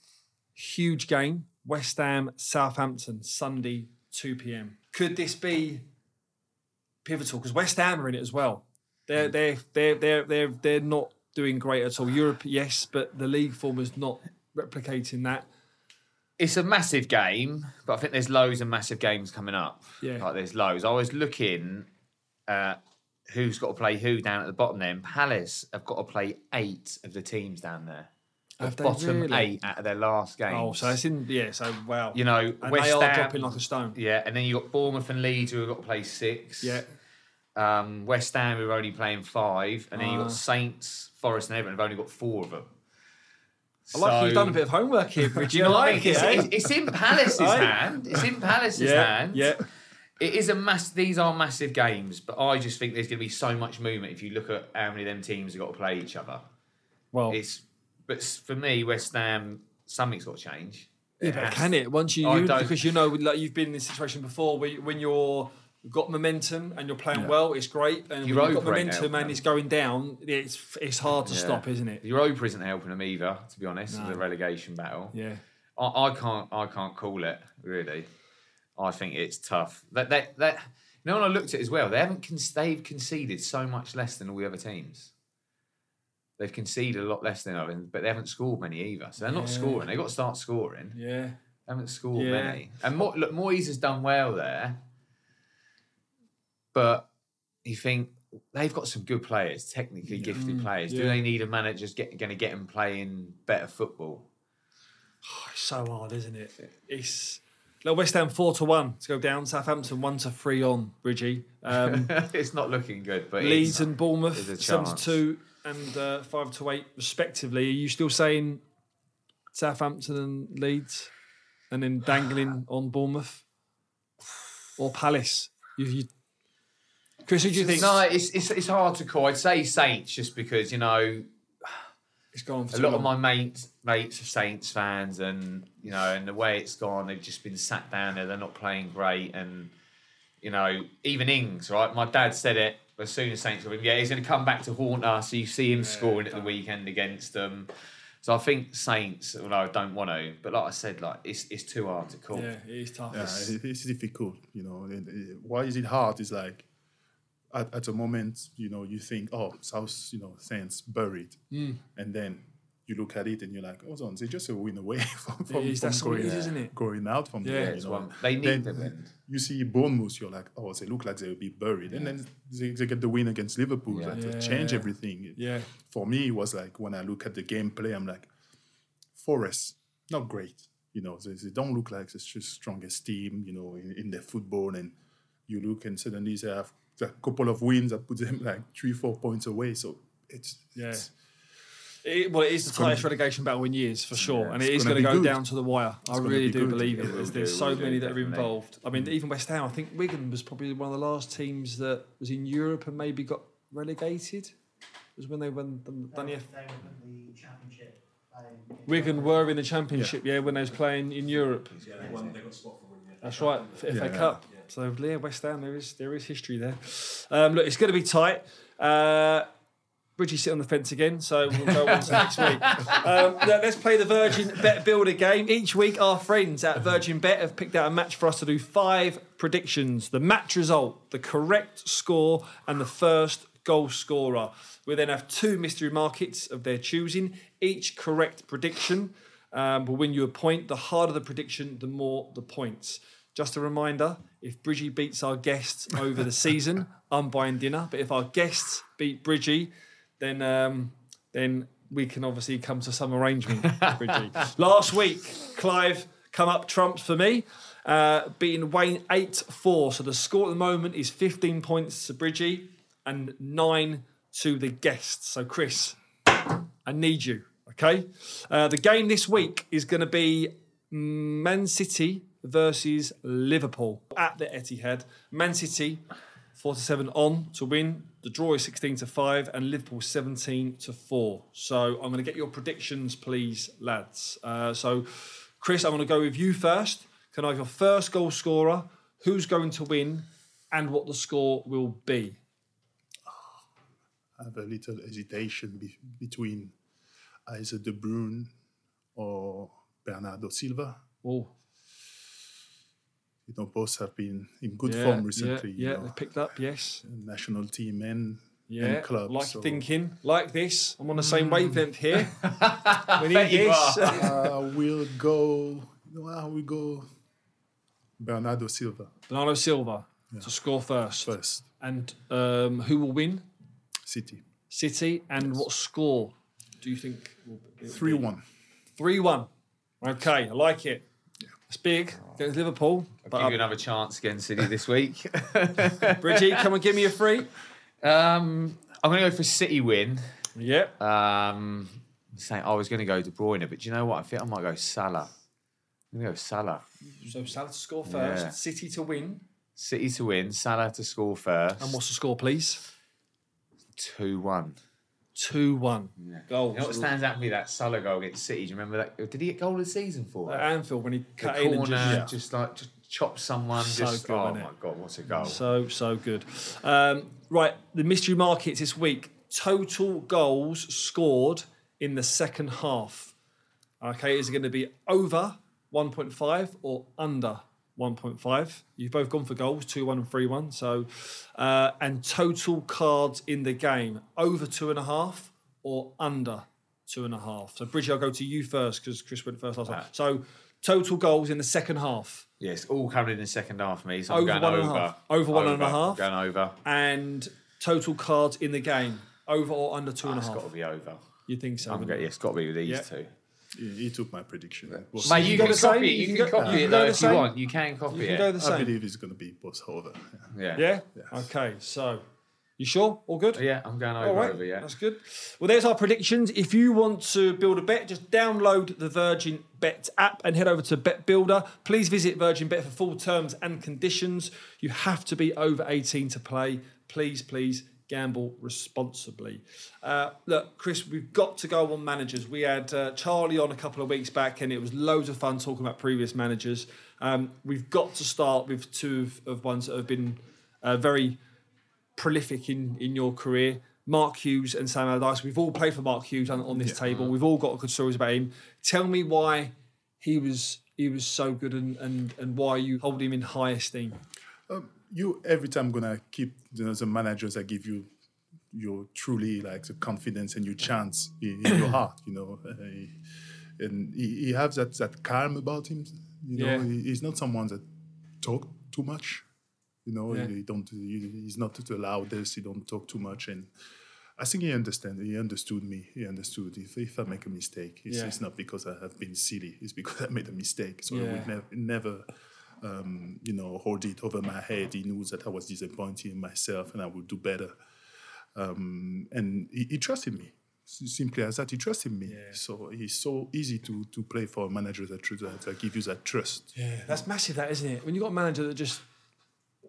huge game. West Ham Southampton Sunday two p.m. Could this be pivotal? Because West Ham are in it as well. They're they're they're they're they're they're not doing great at all. Europe, yes, but the league form is not replicating that. It's a massive game, but I think there's loads of massive games coming up. Yeah. Like there's loads. I was looking at who's got to play who down at the bottom there. And Palace have got to play eight of the teams down there. The Have they bottom really? eight out of their last game. Oh, so it's in yeah. So wow, You know, and West they are Ham, dropping like a stone. Yeah, and then you got Bournemouth and Leeds who have got to play six. Yeah, Um, West Ham who are only playing five, and then you Ah. got Saints, Forest, and Everton have only got four of them. I like So- you've done a bit of homework here, Bridgie. Do you know what I mean? like it, It's, it's, it's in Palace's hand. It's in Palace's yeah, hand. yeah. It is a mass. These are massive games, but I just think there's going to be so much movement if you look at how many of them teams have got to play each other. Well, It's, but for me, West Ham, something's got to change. yeah, It but can it once you, I you because you know like you've been in this situation before where, you- when you're got momentum and you're playing well, it's great, and Your when you've got momentum helping and it's going down, it's it's hard to Yeah. stop, isn't it? Europa isn't helping them either, to be honest. No. The relegation battle. Yeah, I, I can't. I can't call it really. I think it's tough. That that that. You know, when I looked at it as well, they haven't. Con- they've conceded so much less than all the other teams. They've conceded a lot less than others, but they haven't scored many either. So they're not scoring. They've got to start scoring. yeah. They haven't scored Yeah. many. And Mo- look, Moyes has done well there, but you think they've got some good players, technically gifted players. Do Mm, they need a manager going to get them playing better football? It's so hard, isn't it? It's like West Ham four to one to go down. Southampton one to three on Bridgie. Um, it's not looking good, but Leeds and Bournemouth seven to two and uh, five to eight respectively. Are you still saying Southampton and Leeds, and then dangling on Bournemouth or Palace? You, you, Chris, who do you think? No, it's, it's it's hard to call. I'd say Saints just because you know It's gone for a lot of my mates mates are Saints fans, and you know, and the way it's gone, they've just been sat down there. They're not playing great, and you know, even Ings, right? My dad said it as soon as Saints were in. Yeah, he's going to come back to haunt us. So you see him scoring at the weekend against them. So I think Saints. Although I don't want to, but like I said, like it's it's too hard to call. Yeah, it is tough. Yeah, it- it's difficult, you know. and, uh, Why is it hard? It's like at, at a moment, you know, you think, oh, South, you know, Saints buried, Hmm. and then you look at it and you're like, hold on, they're just a win away from, from, is, from that's what it going, is, isn't it? going out from Yeah, there. you know. one- they need Then the win. You see Bournemouth, you're like, oh, they look like they'll be buried, and then they, they get the win against Liverpool Yeah. that Yeah. change everything. Yeah. For me, it was like when I look at the gameplay, I'm like, Forest, not great. You know, they, they don't look like the s- strongest team, you know, in, in their football. And you look and suddenly they have a couple of wins that put them like three, four points away. So it's, Yeah. it's It, well, it is the gonna tightest relegation battle in years for sure, and it's gonna going to be go good. down to the wire. I really be do good. believe It it. There's, there's so many that are involved. I mean, even West Ham. I think Wigan was probably one of the last teams that was in Europe and maybe got relegated. It was when they won the, done the They the championship. playing Wigan were in the Championship, yeah, when they was playing in Europe. Yeah, they won. They got spot for winning. That's right, FA Yeah. Cup. So yeah, West Ham, there is there is history there. Um, look, it's going to be tight. Uh, Bridgie sit on the fence again, so we'll go on to next week. Um, let- let's play the Virgin Bet Builder game. Each week, our friends at Virgin Bet have picked out a match for us to do five predictions: the match result, the correct score, and the first goal scorer. We then have two mystery markets of their choosing. Each correct prediction um, will win you a point. The harder the prediction, the more the points. Just a reminder: if Bridgie beats our guests over the season, I'm buying dinner. But if our guests beat Bridgie, then um, then we can obviously come to some arrangement. Bridgie. Last week, Clive come up trumps for me, uh, beating Wayne eight four. So the score at the moment is 15 points to Bridgie and nine to the guests. So Chris, I need you. Okay. Uh, the game this week is going to be Man City versus Liverpool at the Etihad. Man City, four to seven on to win. The draw is sixteen to five, and Liverpool seventeen to four. So I'm going to get your predictions, please, lads. Uh, so, Chris, I'm going to go with you first. Can I have your first goal scorer? Who's going to win, and what the score will be? I have a little hesitation be- between either De Bruyne or Bernardo Silva. Oh, You know, both have been in good yeah, form recently. Yeah, you yeah know, they picked up. Yes. national team and, Yeah, and club. like so, thinking like this. I'm on the same wavelength here. we need Bet this. uh, we'll go. Well, we go. Bernardo Silva Bernardo Silva to score first. first. And um, who will win? City City. And what score do you think? three one. 3 1. Okay, I like it. It's big against Liverpool. i'll Give But you another chance against City this week. Bridgie, come and give me a free. um, I'm going to go for City win. Yep. Um, saying I was going to go De Bruyne, but do you know what? I think I might go Salah. I'm going to go Salah. So Salah to score first, Yeah. City to win. City to win, Salah to score first. And what's the score, please? 2 1. 2 1. Goals. You know what stands out to me? That Salah goal against City. Do you remember that? Did he get goal of the season for At that? Anfield when he The cut in and corner, just. just, like just chop someone. So just good, oh my it? god, what a goal! So so good. Um, right, the mystery markets this week. Total goals scored in the second half. Okay, is it going to be over 1.5 or under 1.5? You've both gone for goals, 2 1 and 3 1. So, uh, and total cards in the game, over two and a half or under two and a half. So, Bridgie, I'll go to you first because Chris went first last time. So, total goals in the second half. yes, all coming in the second half for me. So I'm Over going one and a over. half. Over one and a half. Going over. and total cards in the game over or under two and a It's half. got to be over. You think so? I'm going, yeah, it's got to be with these two. He, he took my prediction. We'll Mate, see. you go can the same, copy it. you You can can copy you it go though the if you same. want. You can copy You can it. go the I believe it's going to be both over. Yeah. Yeah. Yeah. Okay. So, you sure? All good? Yeah, I'm going over. All right, over yeah. that's good. Well, there's our predictions. If you want to build a bet, just download the Virgin Bet app and head over to Bet Builder. Please visit Virgin Bet for full terms and conditions. You have to be over 18 to play. please, please gamble responsibly. Uh, look, Chris, we've got to go on managers. We had uh, Charlie on a couple of weeks back, and it was loads of fun talking about previous managers. Um, we've got to start with two of, of ones that have been uh, very prolific in, in your career. Mark Hughes and Sam Allardyce. We've all played for Mark Hughes on, on this table. We've all got good stories about him. Tell me why he was he was so good and, and, and why you hold him in high esteem. You every time gonna keep you know, the managers that give you your truly like the confidence and your chance in, in your heart you know uh, and he, he has that that calm about him you know Yeah. he, he's not someone that talk too much you know Yeah. he don't he, he's not the loudest he don't talk too much and I think he understand. He understood me. He understood. If, if I make a mistake, it's, Yeah. it's not because I have been silly. It's because I made a mistake. So I would never, never um, you know, hold it over my head. He knew that I was disappointed in myself and I would do better. Um, and he, he trusted me. Simply as that, he trusted me. So he's so easy to, to play for a manager that, that give you that trust. Yeah, that's massive, that isn't it? When you've got a manager that just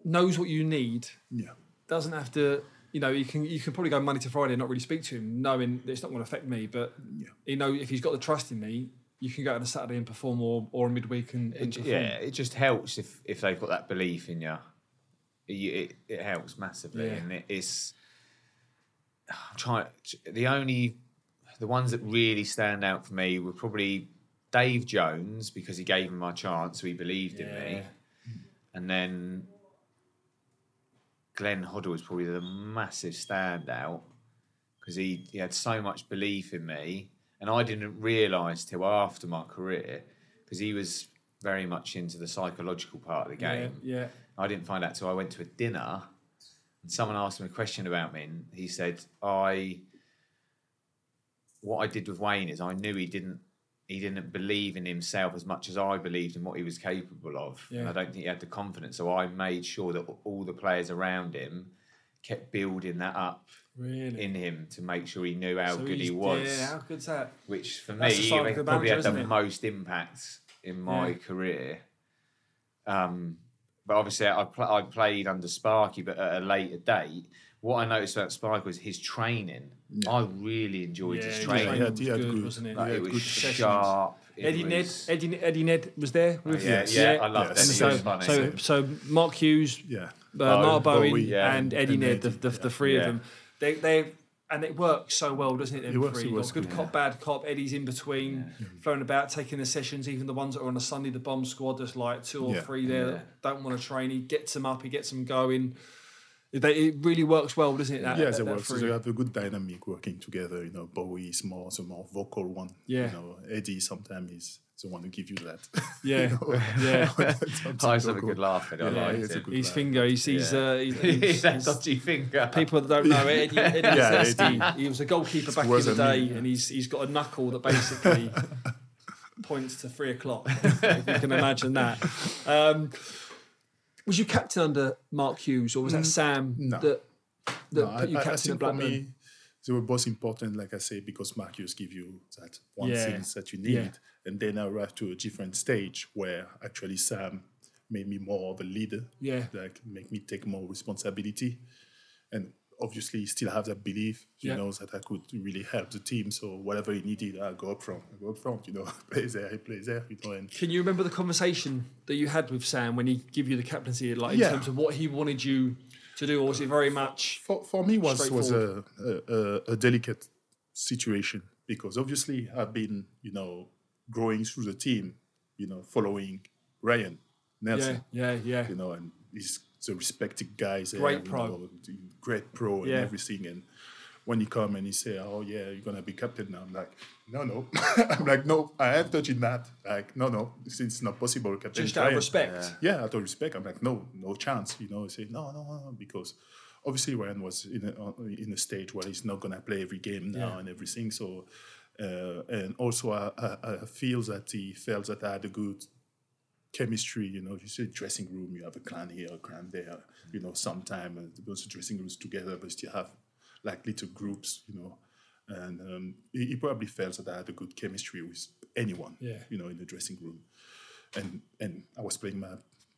knows what you need, Yeah. doesn't have to, you know, you can you can probably go Monday to Friday and not really speak to him, knowing that it's not going to affect me. But Yeah. you know, if he's got the trust in me, you can go on a Saturday and perform, or or a midweek and, and It, yeah, it just helps if if they've got that belief in you. It, it, it helps massively, Yeah. and it is. I'm trying. The only the ones that really stand out for me were probably Dave Jones because he gave me my chance, so he believed in me, and then Glenn Hoddle was probably the massive standout because he, he had so much belief in me, and I didn't realise till after my career because he was very much into the psychological part of the game. yeah. I didn't find out till I went to a dinner, and someone asked him a question about me, and he said, "I." What I did with Wayne is I knew he didn't he didn't believe in himself as much as I believed in what he was capable of, and I don't think he had the confidence. So I made sure that all the players around him kept building that up Really. in him to make sure he knew how So good he was. Yeah, how good's that? Which for That's the me sign of a good probably manager, had the isn't it? most impact in my Yeah. career. Um, but obviously, I, pl- I played under Sparky, but at a later date. What I noticed about Sparky was his training. I really enjoyed Yeah, his his training. training Yeah, was he had good, good- wasn't it? Like, Yeah, it was good sessions. sharp. it Eddie Ned, was- Eddie, Eddie Ned was there with yeah, you. yeah, I loved Yes. Eddie. So, he was funny. so, so Mark Hughes, Yeah. uh, Mark Bowen, Bowie, yeah, and Eddie and Ned, the, Eddie, the, yeah. the three of Yeah. them. They, they, and it works so well, doesn't it? Them It works, three. it works good good, cop, bad cop. Eddie's in between, flown mm-hmm. about, taking the sessions. Even the ones that are on a Sunday, the bomb squad. There's like two or Yeah. three there Yeah. that don't want to train. He gets them up. He gets them going. They, it really works well, doesn't it? That, yes, that, it works. three? They have a good dynamic working together. You know, Bowie is more the more vocal one. Yeah. You know, Eddie sometimes is the one who give you that. Yeah, You know, yeah. something I used have a good laugh at it. I Yeah, liked it's it. good His laugh. finger. He's, he's, Yeah. uh, he's, he's, that he's- dodgy finger. People that don't know, Eddie, Eddie Yeah, Nesty, he was a goalkeeper back in the day, me, and he's he's got a knuckle that basically points to three o'clock. if you can imagine that. Um, was you captain under Mark Hughes, or was that Sam Mm, no. that that No, put you I, I, I captain at think for Blackburn? They were both important, like I say, because Marcus give you that one Yeah. thing that you need, Yeah. and then I arrived to a different stage where actually Sam made me more of a leader. Yeah. like make me take more responsibility, and obviously still have that belief. You Yeah. know that I could really help the team. So whatever he needed, I go up front. I go up front. You know, play there, I play there. You know, and Can you remember the conversation that you had with Sam when he gave you the captaincy, like in terms of what he wanted you to do, or was it very much? for, for me was was a, a, a, delicate situation because obviously I've been you know growing through the team, you know, following Ryan Nelsen, yeah, yeah. you know, and he's the respected guys, Great you pro. know, great pro and Yeah. everything, and when he come and he say, "Oh yeah, you're gonna be captain now," I'm like, "No, no," I'm like, "No, I ain't touching that." Like, no, no, it's, it's not possible. Captain Just out of respect. yeah, out of respect, I'm like, no, no chance. You know, I say, no, no, no, because obviously Ryan was in a, uh, in a stage where he's not gonna play every game now Yeah. and everything. So, uh, and also I, I, I feel that he felt that I had a good chemistry. You know, you see dressing room, you have a clan here, a clan there. You know, sometime uh, those dressing rooms together, but still have like little groups. You know. And um, he, he probably felt that I had a good chemistry with anyone, Yeah. you know, in the dressing room and and I was playing my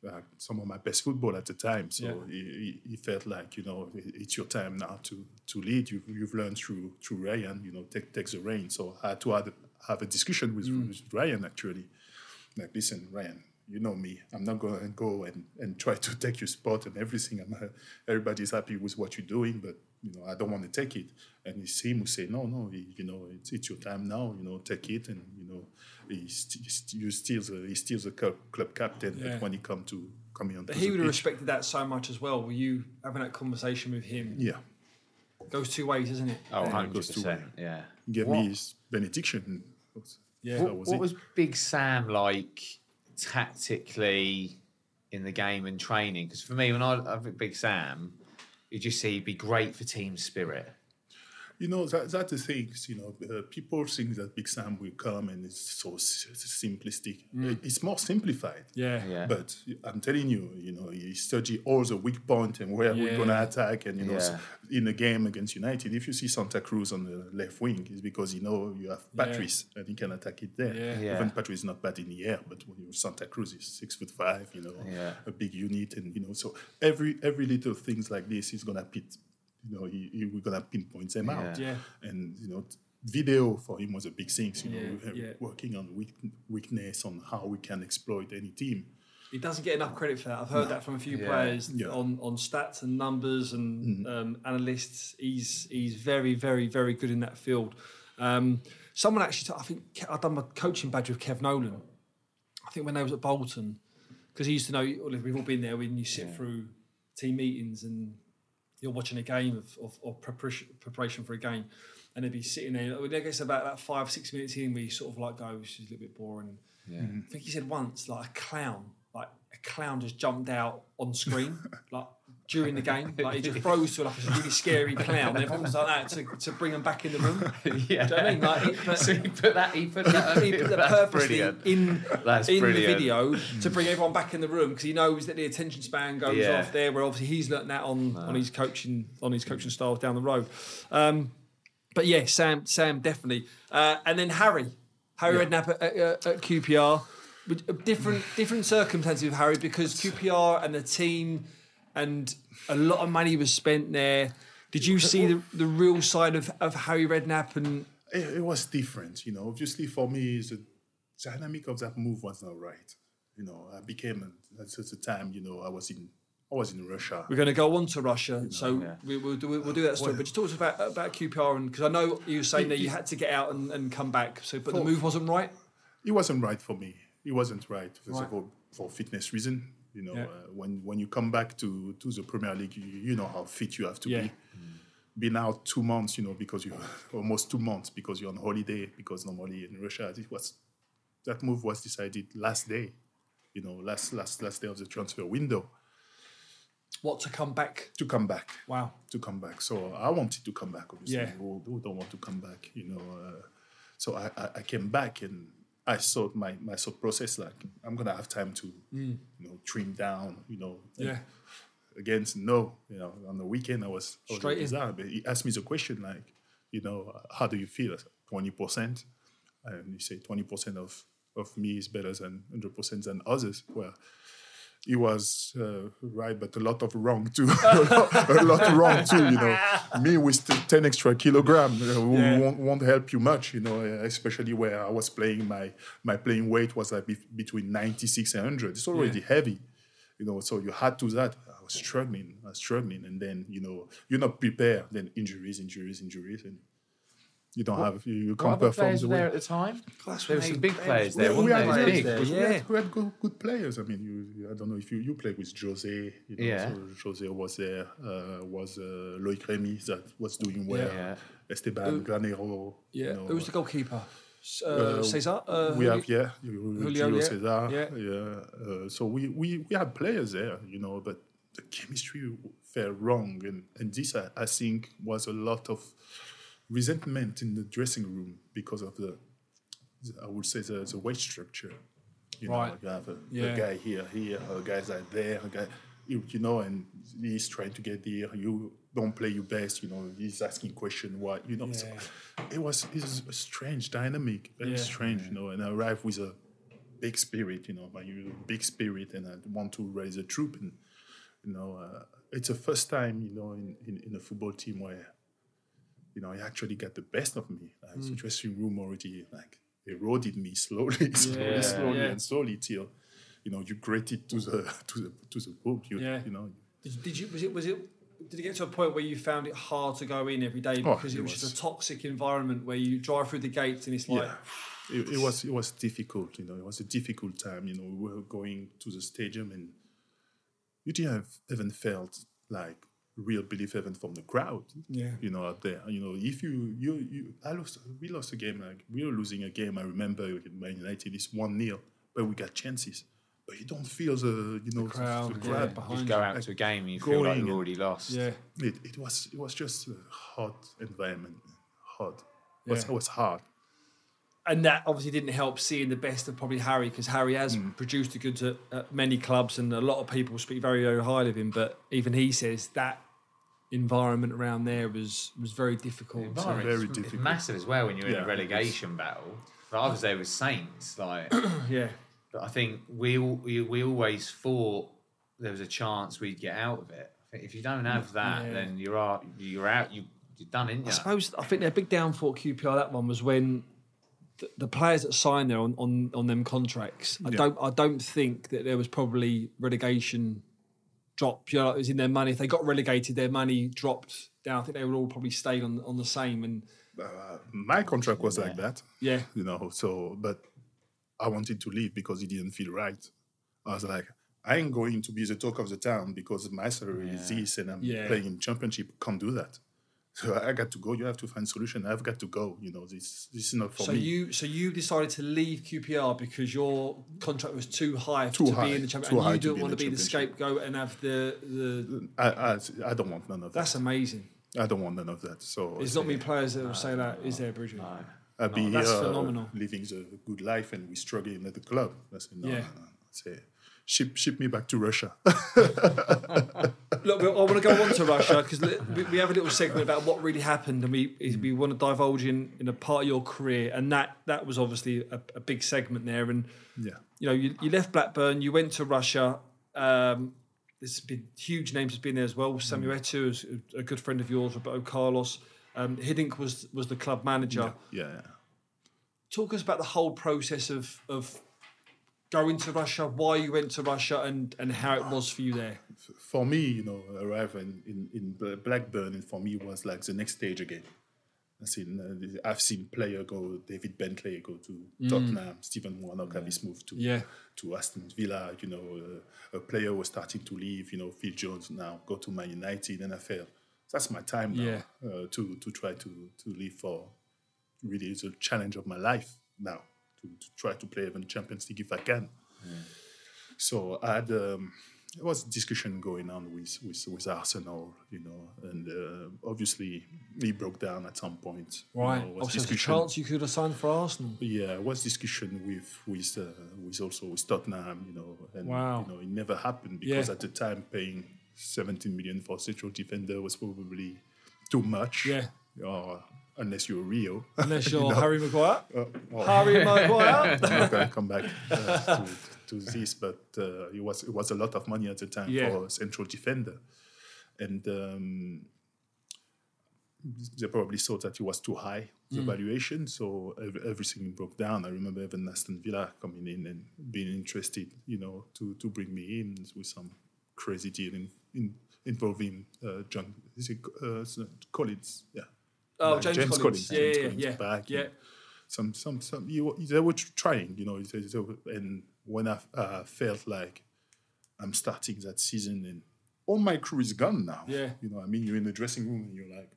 uh, some of my best football at the time. So Yeah. he, he, felt like you know it- it's your time now to to lead. You've, you've learned through through Ryan. You know, take takes the reign. So I had to have, have a discussion with, Mm. with Ryan actually. Like, listen, Ryan, you know me. I'm not going to go and, and try to take your spot and everything. I'm, everybody's happy with what you're doing, but you know, I don't want to take it. And it's him who say, no, no, you know, it's, it's your time now. You know, take it, and you know, he's, he's you still the he's still the club, club captain. Yeah. But when he come to come on, But he the would have respected that so much as well. Were you having that conversation with him? Yeah, Goes two ways, isn't it? Oh, Yeah, it 100 goes to percent. Yeah. he gave What- me his benediction. Yeah. that What, was what it. was Big Sam like tactically in the game and training? Because for me, when I, I think Big Sam, you just see he'd be great for team spirit. You know, that, that's the thing. You know, uh, people think that Big Sam will come and it's so s- simplistic. It's more simplified. Yeah. Yeah. But I'm telling you, you know, you study all the weak point and where we're gonna attack, and you know, s- Yeah. in a game against United, if you see Santa Cruz on the left wing, it's because you know you have Patrice and he can attack it there. Yeah. Yeah. Even Patrice is not bad in the air, but when you're Santa Cruz is six foot five, you know, Yeah. a big unit, and you know, so every every little things like this is gonna pit, you know, he, he, we're gonna pinpoint them out, Yeah. and you know. t- Video for him was a big thing, you know, Yeah, we- yeah. working on weak, weakness on how we can exploit any team. He doesn't get enough credit for that. I've heard that from a few Yeah. players Yeah. on, on stats and numbers and um, analysts. He's he's very very very good in that field. Um, someone actually, t- I think I've done my coaching badge with Kev Nolan. I think when they was at Bolton, because he used to know. well, We've all been there when you sit through team meetings and you're watching a game of, of, of preparation, preparation for a game, and they'd be sitting there. I guess about that five six minutes in, where you sort of like go, "This is a little bit boring." Yeah. Mm-hmm. I think he said once, like a clown, like a clown just jumped out on screen, like during the game. Like he just froze to like a really scary clown. And everyone was like that to, to bring him back in the room. yeah. Do you know what I mean? Like, it- but- so he put that. He put that. he put that purposely brilliant. in That's in the video to bring everyone back in the room because he knows that the attention span goes Yeah. off there. Where obviously he's learnt that on on his coaching on his coaching styles down the road. Um, but yeah, Sam Sam definitely, uh, and then Harry Harry Redknapp at, at, at QPR. Different different circumstances with Harry because QPR and the team and a lot of money was spent there. Did you see the, the real side of, of Harry Redknapp and it, it was different, you know. Obviously, for me, the dynamic of that move was not right. You know, I became at such a time. You know, I was in I was in Russia. We're going to go on to Russia, so Yeah. we, we'll do we'll do that story. But just talk to us about about QPR and because I know you were saying that you had to get out and, and come back. So, but the move wasn't right. It wasn't right for me. It wasn't right Right. all for fitness reason. You know, Yeah. uh, when when you come back to to the Premier League, you, you know how fit you have to Yeah. be. Been out two months, you know, because you almost two months because you're on holiday. Because normally in Russia, it was that move was decided last day. You know, last last last day of the transfer window What to come back? to come back. Wow. to come back. So I wanted to come back. Obviously, Yeah. who, who don't want to come back? You know. Uh, so I, I, I came back and I thought my my thought process like I'm gonna have time to you know trim down. You know. Mm. Yeah. Against no, you know, on the weekend I was, I was Straight bizarre, but he asked me the question like, you know, how do you feel? Twenty percent, and you say twenty percent of of me is better than hundred percent than others. Well, he was uh, right, but a lot of wrong too. a lot wrong too. You know, me with ten extra kilogram uh, won't- Yeah. won't, won't help you much. You know, uh, especially where I was playing. My my playing weight was like be- between ninety six and hundred. It's already heavy. You know, so you had to that. I was struggling. I was struggling, and then you know you're not prepared. Then injuries, injuries, injuries, and you don't have you, you can't perform players the way. there at the time? That's There were some big players there, we, wasn't had, there? we, Big. had, we, Yeah. had, we had good, good players. I mean, you, I don't know if you, you played with Jose. You know, Yeah. so Jose was there. Uh, was uh, Loic Remy that was doing well. Yeah. Esteban Granero. Yeah. You know, Who was the goalkeeper? Uh, uh, Cesar. Uh, we have yeah, Julio, Julio, yeah, Cesar, yeah. yeah. Uh, so we, we we had players there, you know, but the chemistry felt wrong, and and this I, I think was a lot of resentment in the dressing room because of the, I would say the, the weight structure. You Right. know, you have a, Yeah. a guy here, here, a guys are there, a guy, you, you know, and he's trying to get there. You don't play your best, you know. He's asking question, what you know. So it was it was a strange dynamic, very Yeah. strange, you know. And I arrived with a big spirit, you know, my big spirit, and I want to raise a troop. And you know, uh, it's the first time, you know, in, in, in a football team where you know, he actually got the best of me. Like, Mm. The dressing room already like eroded me slowly, slowly, Yeah, slowly, yeah. and slowly till you know you grate it to the to the to the poop. You, Yeah. you know, Did, did you was it was it did it get to a point where you found it hard to go in every day Oh, because it it was, was. just a toxic environment where you drive through the gates and it's like yeah, it, it was it was difficult. You know, it was a difficult time. You know, we were going to the stadium and you didn't have even felt like real belief even from the crowd. Yeah. you know, out there. You know, if you you you, I lost. We lost a game. Like we were losing a game. I remember in Man United is one 0 but we got chances. But you don't feel the you know the crowd, the yeah, behind You go out to a game and you feel like going you've already lost. yeah It, it was it was just a hot environment, hot. It was, Yeah. it was hard. and that obviously didn't help seeing the best of probably Harry because Harry has Mm. produced the goods at, at many clubs and a lot of people speak very very highly of him but even he says that environment around there was was very difficult The environment very is- it's difficult. massive as well when you're in a relegation battle. Like I was there with Saints, like yeah but I think we, we we always thought there was a chance we'd get out of it. If you don't have mm, that, Yeah. then you're out. You're out. You you're done, ain't I you? suppose I think their big downfall at QPR that one was when the, the players that signed there on, on, on them contracts. I Yeah. don't I don't think that there was probably relegation drop. You know, it was in their money. If they got relegated, their money dropped down. I think they would all probably stayed on on the same. And Uh, my contract was like that. yeah, you know. So, but I wanted to leave because it didn't feel right. I was like, I ain't going to be the talk of the town because my salary is this, and I'm Yeah. playing in championship. Can't do that. So I got to go. You have to find solution. I've got to go. You know, this this is not for so me. you so you decided to leave QPR because your contract was too high Too to high, be in the championship, and you to didn't be want to be the scapegoat and have the the. I, I, I don't want none of that. That's amazing. I don't want none of that. So There's not many players that will say that, is there, Bridget? I'll be that's here phenomenal. living the a good life, and we struggling at the club. I say, no, Yeah. no, no. I say, ship ship me back to Russia. Look, I want to go on to Russia because we, have a little segment about what really happened, and we we want to divulge in, in a part of your career, and that that was obviously a, a big segment there. And yeah. you know, you, you left Blackburn, you went to Russia. Um, there's been huge names has been there as well. Samuel Eto'o is a good friend of yours, Roberto Carlos. Um, Hiddink was was the club manager. Yeah. Talk us about the whole process of of going to Russia, why you went to Russia, and and how it was for you there. for me, you know, arriving in, in Blackburn, and for me was like the next stage again. I've seen, uh, I've seen player go, David Bentley go to Tottenham, Stephen Warnock have his move to Yeah. to Aston Villa. You know, uh, a player was starting to leave. You know, Phil Jones now go to Man United, NFL. That's my time now Yeah. uh, to to try to to live for really the challenge of my life now to, to try to play even Champions League if I can. So I had um, there was discussion going on with, with with Arsenal, you know, and uh, obviously he broke down at some point. you Right. know, was Oh, a discussion- chance you could have signed for Arsenal. yeah, it was discussion with with uh, with also with Tottenham, you know, and Wow. you know it never happened because Yeah. at the time paying 17 million for a central defender was probably too much. Yeah. Or unless you're Rio. Unless you're Harry Maguire. Uh, well, Harry Maguire. I'm not gonna come back uh, to, to this, but uh, it was it was a lot of money at the time Yeah. for a central defender, and um, they probably thought that it was too high the valuation, so ev- everything broke down. I remember even Aston Villa coming in and being interested, you know, to to bring me in with some crazy deal in, in involving uh, John is it uh, Collins, yeah. Oh, Like James, Collins. Yeah, James yeah, Collins yeah. back, yeah. some some some you, they were trying, you know. And when I uh, felt like I'm starting that season and all my crew is gone now. Yeah. You know, I mean, you're in the dressing room and you're like,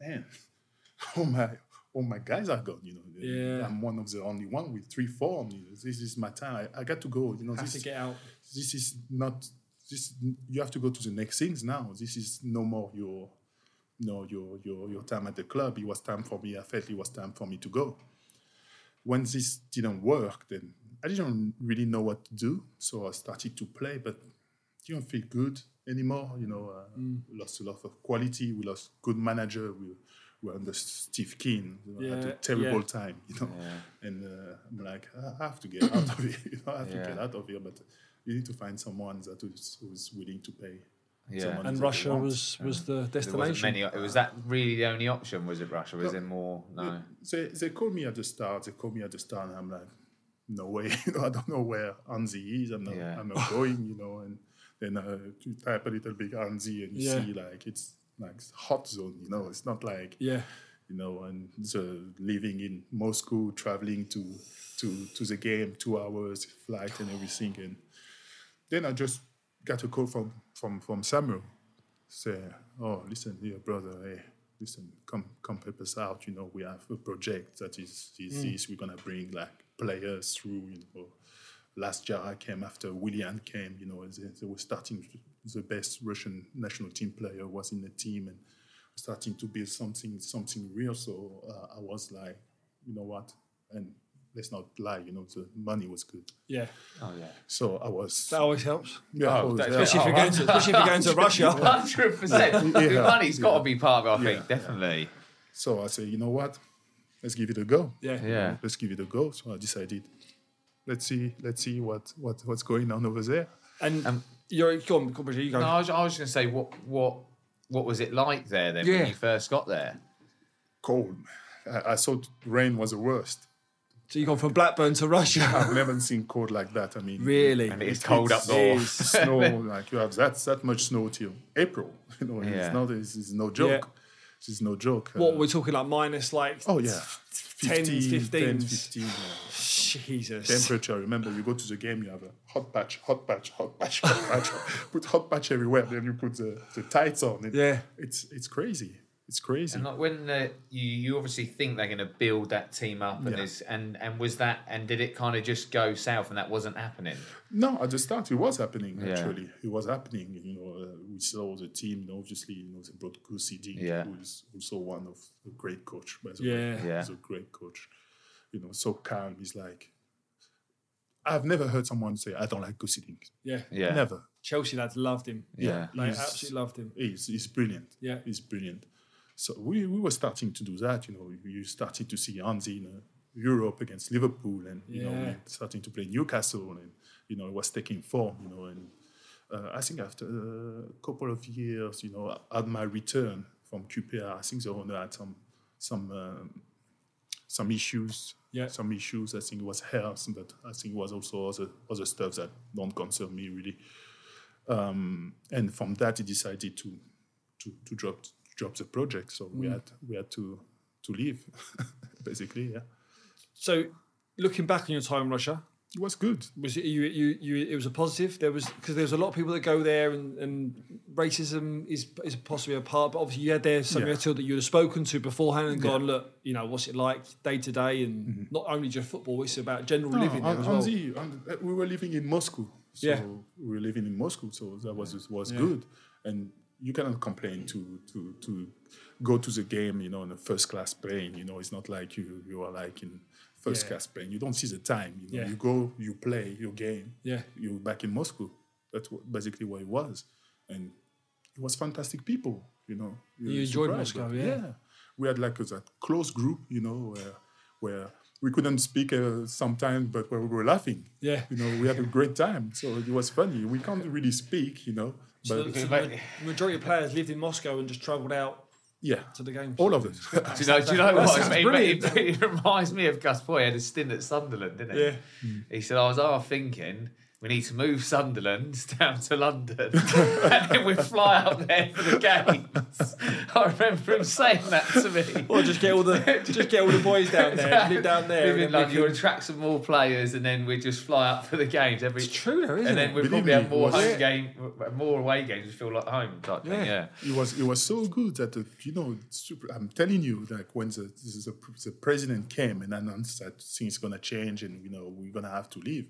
man, all my all my guys are gone. You know, Yeah. I'm one of the only one with three form. You know, this is my time. I, I got to go. You know, Have this to get out. this is not this you have to go to the next things now this is no more your no your your your time at the club it was time for me i felt it was time for me to go when this didn't work then i didn't really know what to do so i started to play but didn't feel good anymore you know uh, lost a lot of quality we lost good manager we were under Steve Kean. You know, had Yeah, a terrible yeah. time, you know. And uh, I'm like, I have to get out of here. You know, I have Yeah. to get out of here. But you need to find someone that who's, who's willing to pay. Yeah. And Russia was was the destination. many. It was that really the only option? Was it Russia? Was it more? No. They, they called me at the start. They called me at the start, and I'm like, no way. You know, I don't know where Anzhi is. I'm not. Yeah. I'm not going. You know, and then uh, you type a little bit Anzhi, and you Yeah. see like it's like hot zone. You know, it's not like Yeah. you know, and so living in Moscow, traveling to to to the game, two hours flight and everything, and then I just got a call from from from Samuel, say, oh, listen here, brother, hey, listen, come come help us out. You know, we have a project that is is this. We're gonna bring like players through. You know, Lass Diarra came after Willian came. You know, they, they were starting. The best Russian national team player was in the team and starting to build something something real. So uh, I was like, you know what, and let's not lie. You know, the money was good. Yeah. Oh yeah. So I was. That always helps. yeah, Oh, was- that's- yeah, Especially if you're going to, especially if you're going to Russia. Hundred percent. The Yeah. money's got to be part of it. I Yeah. think definitely. So I said, you know what? Let's give it a go. Yeah. Yeah. Let's give it a go. So I decided, let's see, let's see what, what what's going on over there. And Um, you're go on, go on, you go. No, I was, I was going to say what what what was it like there then Yeah. when you first got there? Cold. I, I thought rain was the worst. So you've gone from Blackburn to Russia. I've never seen cold like that. I mean, really? And it's cold up north. snow, like you have that that much snow till April. You know, Yeah. it's not it's, it's no joke. Yeah. It's no joke. What Uh, we're talking like minus like Oh yeah, 10s, 15, 10, 15, yeah. Jesus. temperature. Remember, you go to the game, you have a hot patch, hot patch, hot patch, hot patch. put hot patch everywhere. Then you put the, the tights on. It, Yeah. it's it's crazy. It's crazy. And like when uh, you you obviously think they're going to build that team up and Yeah. this and and was that and did it kind of just go south and that wasn't happening? No, at the start it was happening. Yeah. Actually, it was happening. You know, uh, we saw the team. You know, obviously, you know, they brought Guus Hiddink, Yeah. who is also one of a great coach. By the Yeah. way, Yeah. he's a great coach. You know, so calm. He's like, I've never heard someone say, "I don't like Guus Hiddink." Yeah. Yeah. Never. Chelsea lads loved him. Yeah. They He's- absolutely loved him. He's, he's brilliant. Yeah. He's brilliant. So we, we were starting to do that, you know, you started to see Anzhi in uh, Europe against Liverpool and, you know, Yeah. we starting to play Newcastle and, you know, it was taking form, you know, and uh, I think after a couple of years, you know, at my return from QPR, I think the owner had some, some, um, some issues, Yeah. some issues. I think it was health, but I think it was also other, other stuff that don't concern me really. Um, and from that, he decided to to, to drop to drop the project. So we mm. had we had to to leave, basically. Yeah, So looking back on your time in Russia, it was good. was it you, you, you it was a positive there was because there's a lot of people that go there and, and racism is is possibly a part but obviously you had there somebody Yeah. that you'd have spoken to beforehand and gone look you know what's it like day to day and mm-hmm. not only just football it's about general living there on, well the- the- we were living in Moscow. So Yeah. we were living in Moscow, so that was was Yeah. good. And you cannot complain to to to go to the game, you know, in a first class plane. You know, it's not like you you are like in first Yeah. class plane. You don't see the time. You know, Yeah. you go, you play your game. Yeah. you're back in Moscow. That's what, basically what it was, and it was fantastic people. You know, You You're enjoyed Moscow, but yeah. we had like a that close group, you know, where where we couldn't speak uh, sometimes, but where we were laughing. Yeah. you know, we had a great time. So it was funny. We can't really speak, you know, so, but so the majority of players lived in Moscow and just travelled out yeah, to the games all of us. Do you know? Do you know That what? sounds It, it, it reminds me of Gus Poyet had a stint at Sunderland, didn't he? Yeah. He said, "I was half thinking." We need to move Sunderland down to London, and then we fly up there for the games. I remember him saying that to me. or just get all the just get all the boys down there live down there Live in London, you can- attract some more players, and then we just fly up for the games every. it's true though isn't and then it we Believe probably have more was- home Yeah. game, more away games. We feel like home type thing. Yeah. Yeah. It was it was so good that uh, you know super, I'm telling you like when the this is a, the president came and announced that things are gonna change and you know we're gonna have to leave,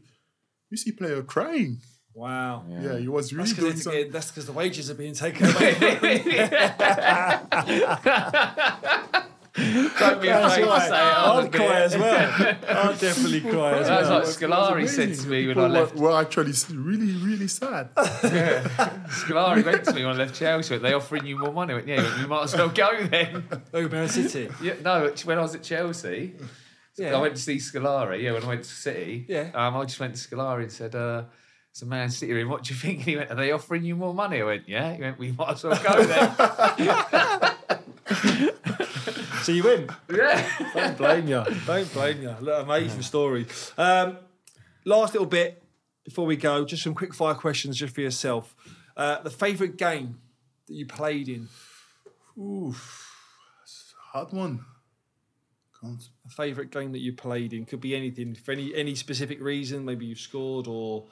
you see player crying. wow Yeah, he was really that's doing because some, that's because the wages are being taken away Don't be afraid to say it. I'll I'd cry as well. I'd definitely cry as That's like Scolari said to me when I left. were, were actually s- really, really sad. yeah. Scolari went to me when I left Chelsea. Went, They offering you more money. I went, yeah, you might as well go then. Oh, Man City. Yeah, no, when I was at Chelsea, Yeah. I went to see Scolari. Yeah, when I went to City, Yeah. um, I just went to Scolari and said, uh, "It's a Man City in. What do you think?" And he went, "Are they offering you more money?" I went, "Yeah." He went, "We might as well go then." So you win. yeah. Don't blame you. Don't blame you. Look, amazing story. Um, last little bit before we go, just some quick fire questions just for yourself. Uh, the favourite game that you played in? Oof, that's a hard one. Can't. A favourite game that you played in could be anything for any any specific reason. Maybe you've scored or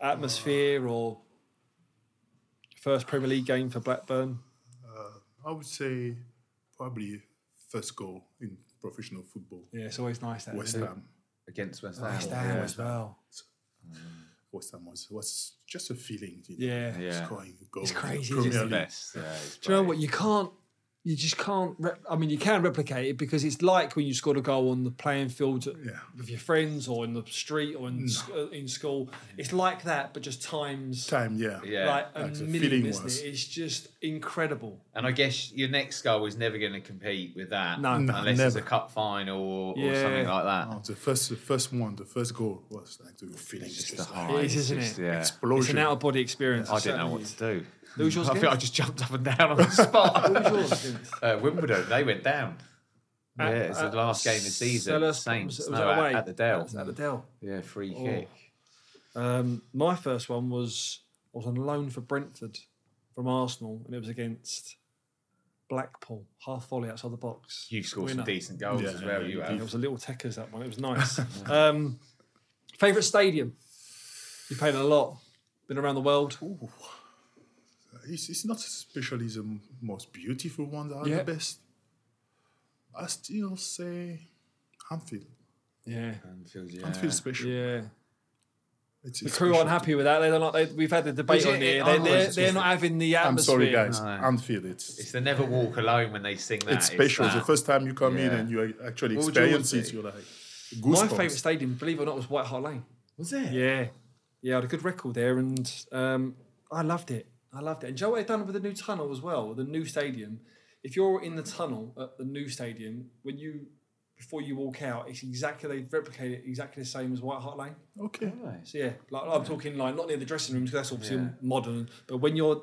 atmosphere uh, or first Premier League game for Blackburn. Uh, I would say probably first goal in professional football. Yeah, it's always nice that. West? Ham. Against West Ham. West Ham as well. West Ham was, was just a feeling. You know, Yeah. Yeah. Scoring a goal. It's crazy, Premier isn't it? League. Best. Yeah, it's Do you know what? You can't. You just can't. Rep- I mean, you can replicate it because it's like when you scored a goal on the playing field Yeah. with your friends or in the street or in, sc- uh, in school. It's like that, but just times Time, yeah. Yeah. like a Like million, feeling isn't was. it? It's just incredible. And I guess your next goal is never going to compete with that, No. No, unless it's a cup final or, or something like that. Oh, the first, the first one, the first goal was like the feeling. It's It's just just the high. It is, isn't just- it? Yeah. It's an out of body experience. I didn't know what to do. Who was yours I think? I just jumped up and down on the spot. Who was yours uh, Wimbledon, they went down. Yeah, At- it's the at last game of the season. Selhurst- Saints, was it- was no, it at- away? at the Dell. At the Dell. Yeah, free Oh. kick. Um, my first one was I was on loan for Brentford from Arsenal, and it was against Blackpool, half volley outside the box. You scored some Winner. decent goals Yeah, as well. yeah, you you It have. was a little techers that one. It was nice. um, favorite stadium? You played a lot. Been around the world. It's, it's not especially the most beautiful ones that are Yeah. the best. I still say Anfield. Yeah, Anfield, yeah. Anfield special. yeah. It's, The crew aren't happy with that. They don't like. They, we've had the debate Well, on here. They, I'm they're, just- they're not having the atmosphere. I'm sorry, guys. No. Anfield, it's It's the Never Walk Alone when they sing that. it's special. that. The first time you come in and you actually What experience yours it, you're like My favourite stadium, believe it or not, was White Hart Lane. Was it? Yeah, yeah, I had a good record there, and um, I loved it. I loved it. And Joe, what they've done with the new tunnel as well, with the new stadium. If you're in the tunnel at the new stadium, when you before you walk out, it's exactly they've replicated it exactly the same as White Hart Lane. Okay. So yeah, like I'm talking like not near the dressing rooms because that's obviously Yeah. modern, but when you're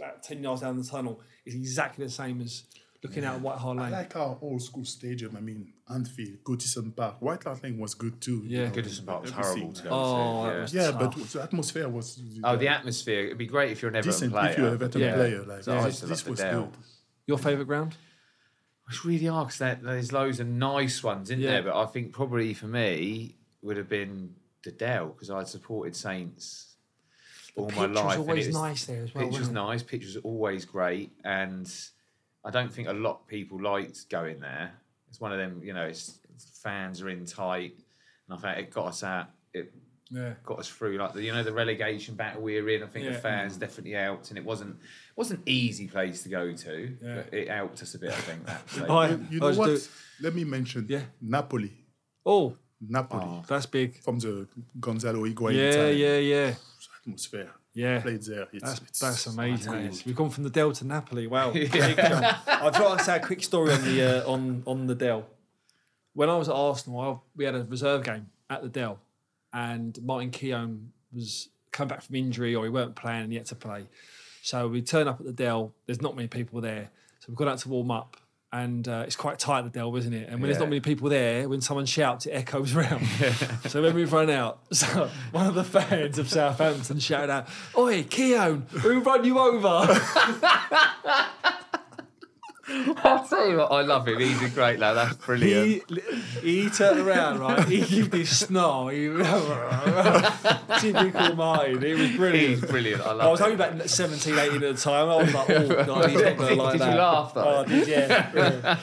about ten yards down the tunnel, it's exactly the same as looking out at White Hart I Lane. like our old school stadium. I mean, Anfield, Goodison Park, White Hart Lane was good too. you Yeah. know, Goodison Park was everything. horrible to go Oh, to. yeah. was- Yeah, but the atmosphere was Oh, the atmosphere. It'd be great if you're an Everton decent player. if you're a veteran Yeah. player. Like So I this, this was Dell. good. Your favourite ground? It's really hard because there's loads of nice ones in Yeah. there, but I think probably for me would have been the Dell because I'd supported Saints all my Pitch life. was always it was- nice there as well. Pitch was nice. Pitch was always great, and I don't think a lot of people liked going there. It's one of them, you know. It's fans are in tight, and I think it got us out. It Yeah. got us through like the you know the relegation battle we were in. I think Yeah. the fans mm. definitely helped, and it wasn't wasn't easy place to go to, Yeah. but it helped us a bit. I think that. place. I, You know was what? do- Let me mention Yeah. Napoli. oh, Napoli that's big. from the Gonzalo Higuain Yeah, time. yeah, yeah, Atmosphere. Yeah. Played there. It's, That's, it's, that's amazing. cool. We've gone from the Dell to Napoli. Wow. Big. I've got to say a quick story on the uh, on on the Dell. When I was at Arsenal, I, we had a reserve game at the Dell, and Martin Keown was coming back from injury or he weren't playing and he had to play. So we turn up at the Dell. There's not many people there, so we've gone out to warm up. And uh, it's quite tight at the Dell, isn't it? And when there's not many people there, when someone shouts, it echoes around. so when we've run out, so one of the fans of Southampton shouted out, "Oi, Keown, who run you over?" I'll tell you what, I love him. He's a great lad. That's brilliant. he, he turned around, right? He gave this snarl. He, typical Martin. It was brilliant. He's brilliant. brilliant. I love I was him. only about 17, 18 at the time. I was like, oh, God, he's not going to like Did you that. laugh, though? Oh, I did, yeah.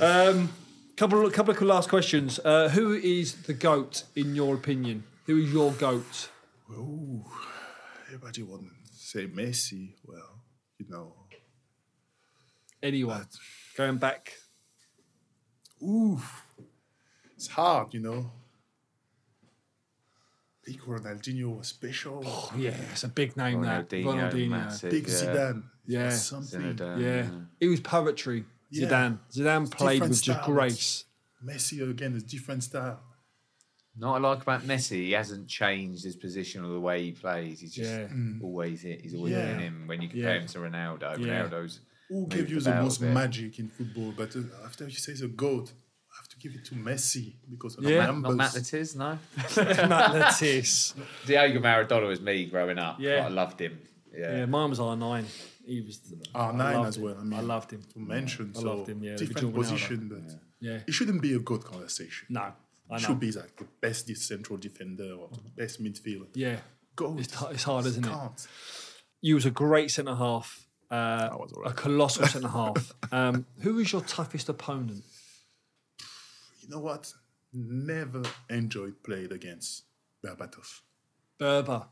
yeah. Um, couple, of, couple of last questions. Uh, who is the GOAT in your opinion? Who is your GOAT? Ooh, everybody want to say Messi. Well, you know, Anyone? Going back Oof. It's hard, you know. Big Ronaldinho was special. Oh, yeah, it's a big name. That Ronaldinho, Ronaldinho. massive. Big yeah. Zidane. Yeah. Something. Zinedine, Yeah, it was poetry. Yeah. Zidane. Zidane played different with just grace. Messi again is different style. Not I like about Messi, he hasn't changed his position or the way he plays. He's just Yeah. Mm. always it. He's always Yeah. in him. When you compare Yeah. him to Ronaldo, Yeah. Ronaldo's Who moved gave you the most bit. magic in football? But uh, after you say the GOAT, I have to give it to Messi because of Yeah. the Not numbers. Matt Le Tissier, no. Matt Le Tissier. Diego Maradona was me growing up. Yeah. I loved him. Yeah. Yeah, mine was R9. He was I R9 as well. I, mean, I loved him. To mention, I so loved him, yeah, different position, but Yeah. it shouldn't be a good conversation. No, I It should be like the best central defender or the best midfielder. Yeah. Go. It's, t- it's hard, isn't it? Can't. You was a great centre half. Uh, was all a colossal centre half. Um, who was your toughest opponent? You know what? Never enjoyed playing against Berbatov. Berber.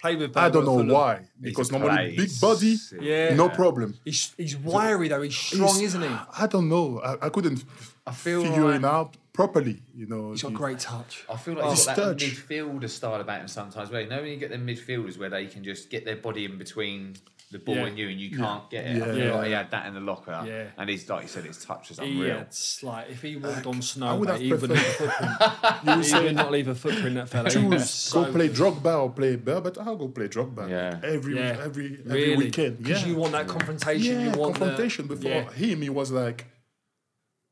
Played with Berber. I don't know Fulham. why. Because normally plays. big body, Yeah. no problem. He's, he's wiry though. He's strong, He's- isn't he? I don't know. I, I couldn't I feel figure like- it out properly. You know, He's got He- great touch. I feel like Oh, he's got that touch. midfielder style about him sometimes. Where you know when you get them midfielders where they can just get their body in between the ball Yeah. and you, and you can't get it. I Yeah. feel Yeah. like he had that in the locker. Yeah. And he's like you said, his touch was He unreal. had like if he walked on I snow, would mate, have he wouldn't leave a footprint. he would not leave a footprint. That fella. He choose so go play good. Drogba or play Berbat. I'll go play Drogba. Yeah. Every Yeah. every every Really? weekend. Because Yeah. you want that confrontation. yeah, you want the- confrontation. Before Yeah. him, he was like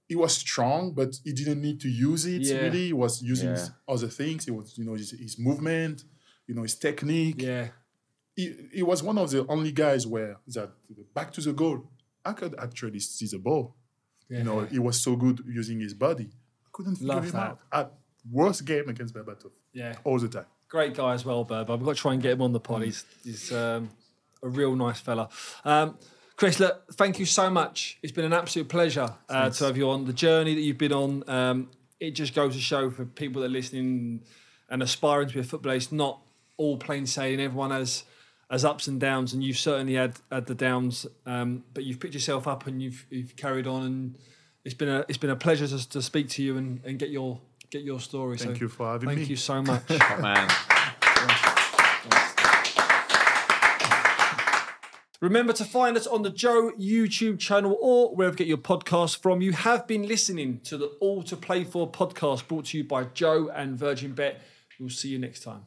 he was strong, but he didn't need to use it. Yeah. Really, he was using Yeah. other things. He was, you know, his, his movement, you know, his technique. Yeah. He, he was one of the only guys where that back to the goal. I could actually see the ball. yeah. You know, he was so good using his body. I couldn't figure Love him that. out. At worst game against Berbatov yeah. all the time. Great guy as well, Berber. We've got to try and get him on the pod. He's, he's um, a real nice fella. Um, Chris, look, thank you so much. It's been an absolute pleasure uh, to have you on the journey that you've been on. Um, it just goes to show for people that are listening and aspiring to be a footballer, it's not all plain sailing. Everyone has has ups and downs, and you've certainly had, had the downs. Um, but you've picked yourself up and you've you've carried on, and it's been a it's been a pleasure to, to speak to you and, and get your get your story. Thank so you for having thank me. Thank you so much. Top man. Remember to find us on the Joe YouTube channel or wherever you get your podcast from. You have been listening to the All to Play For podcast brought to you by Joe and Virgin Bet. We'll see you next time.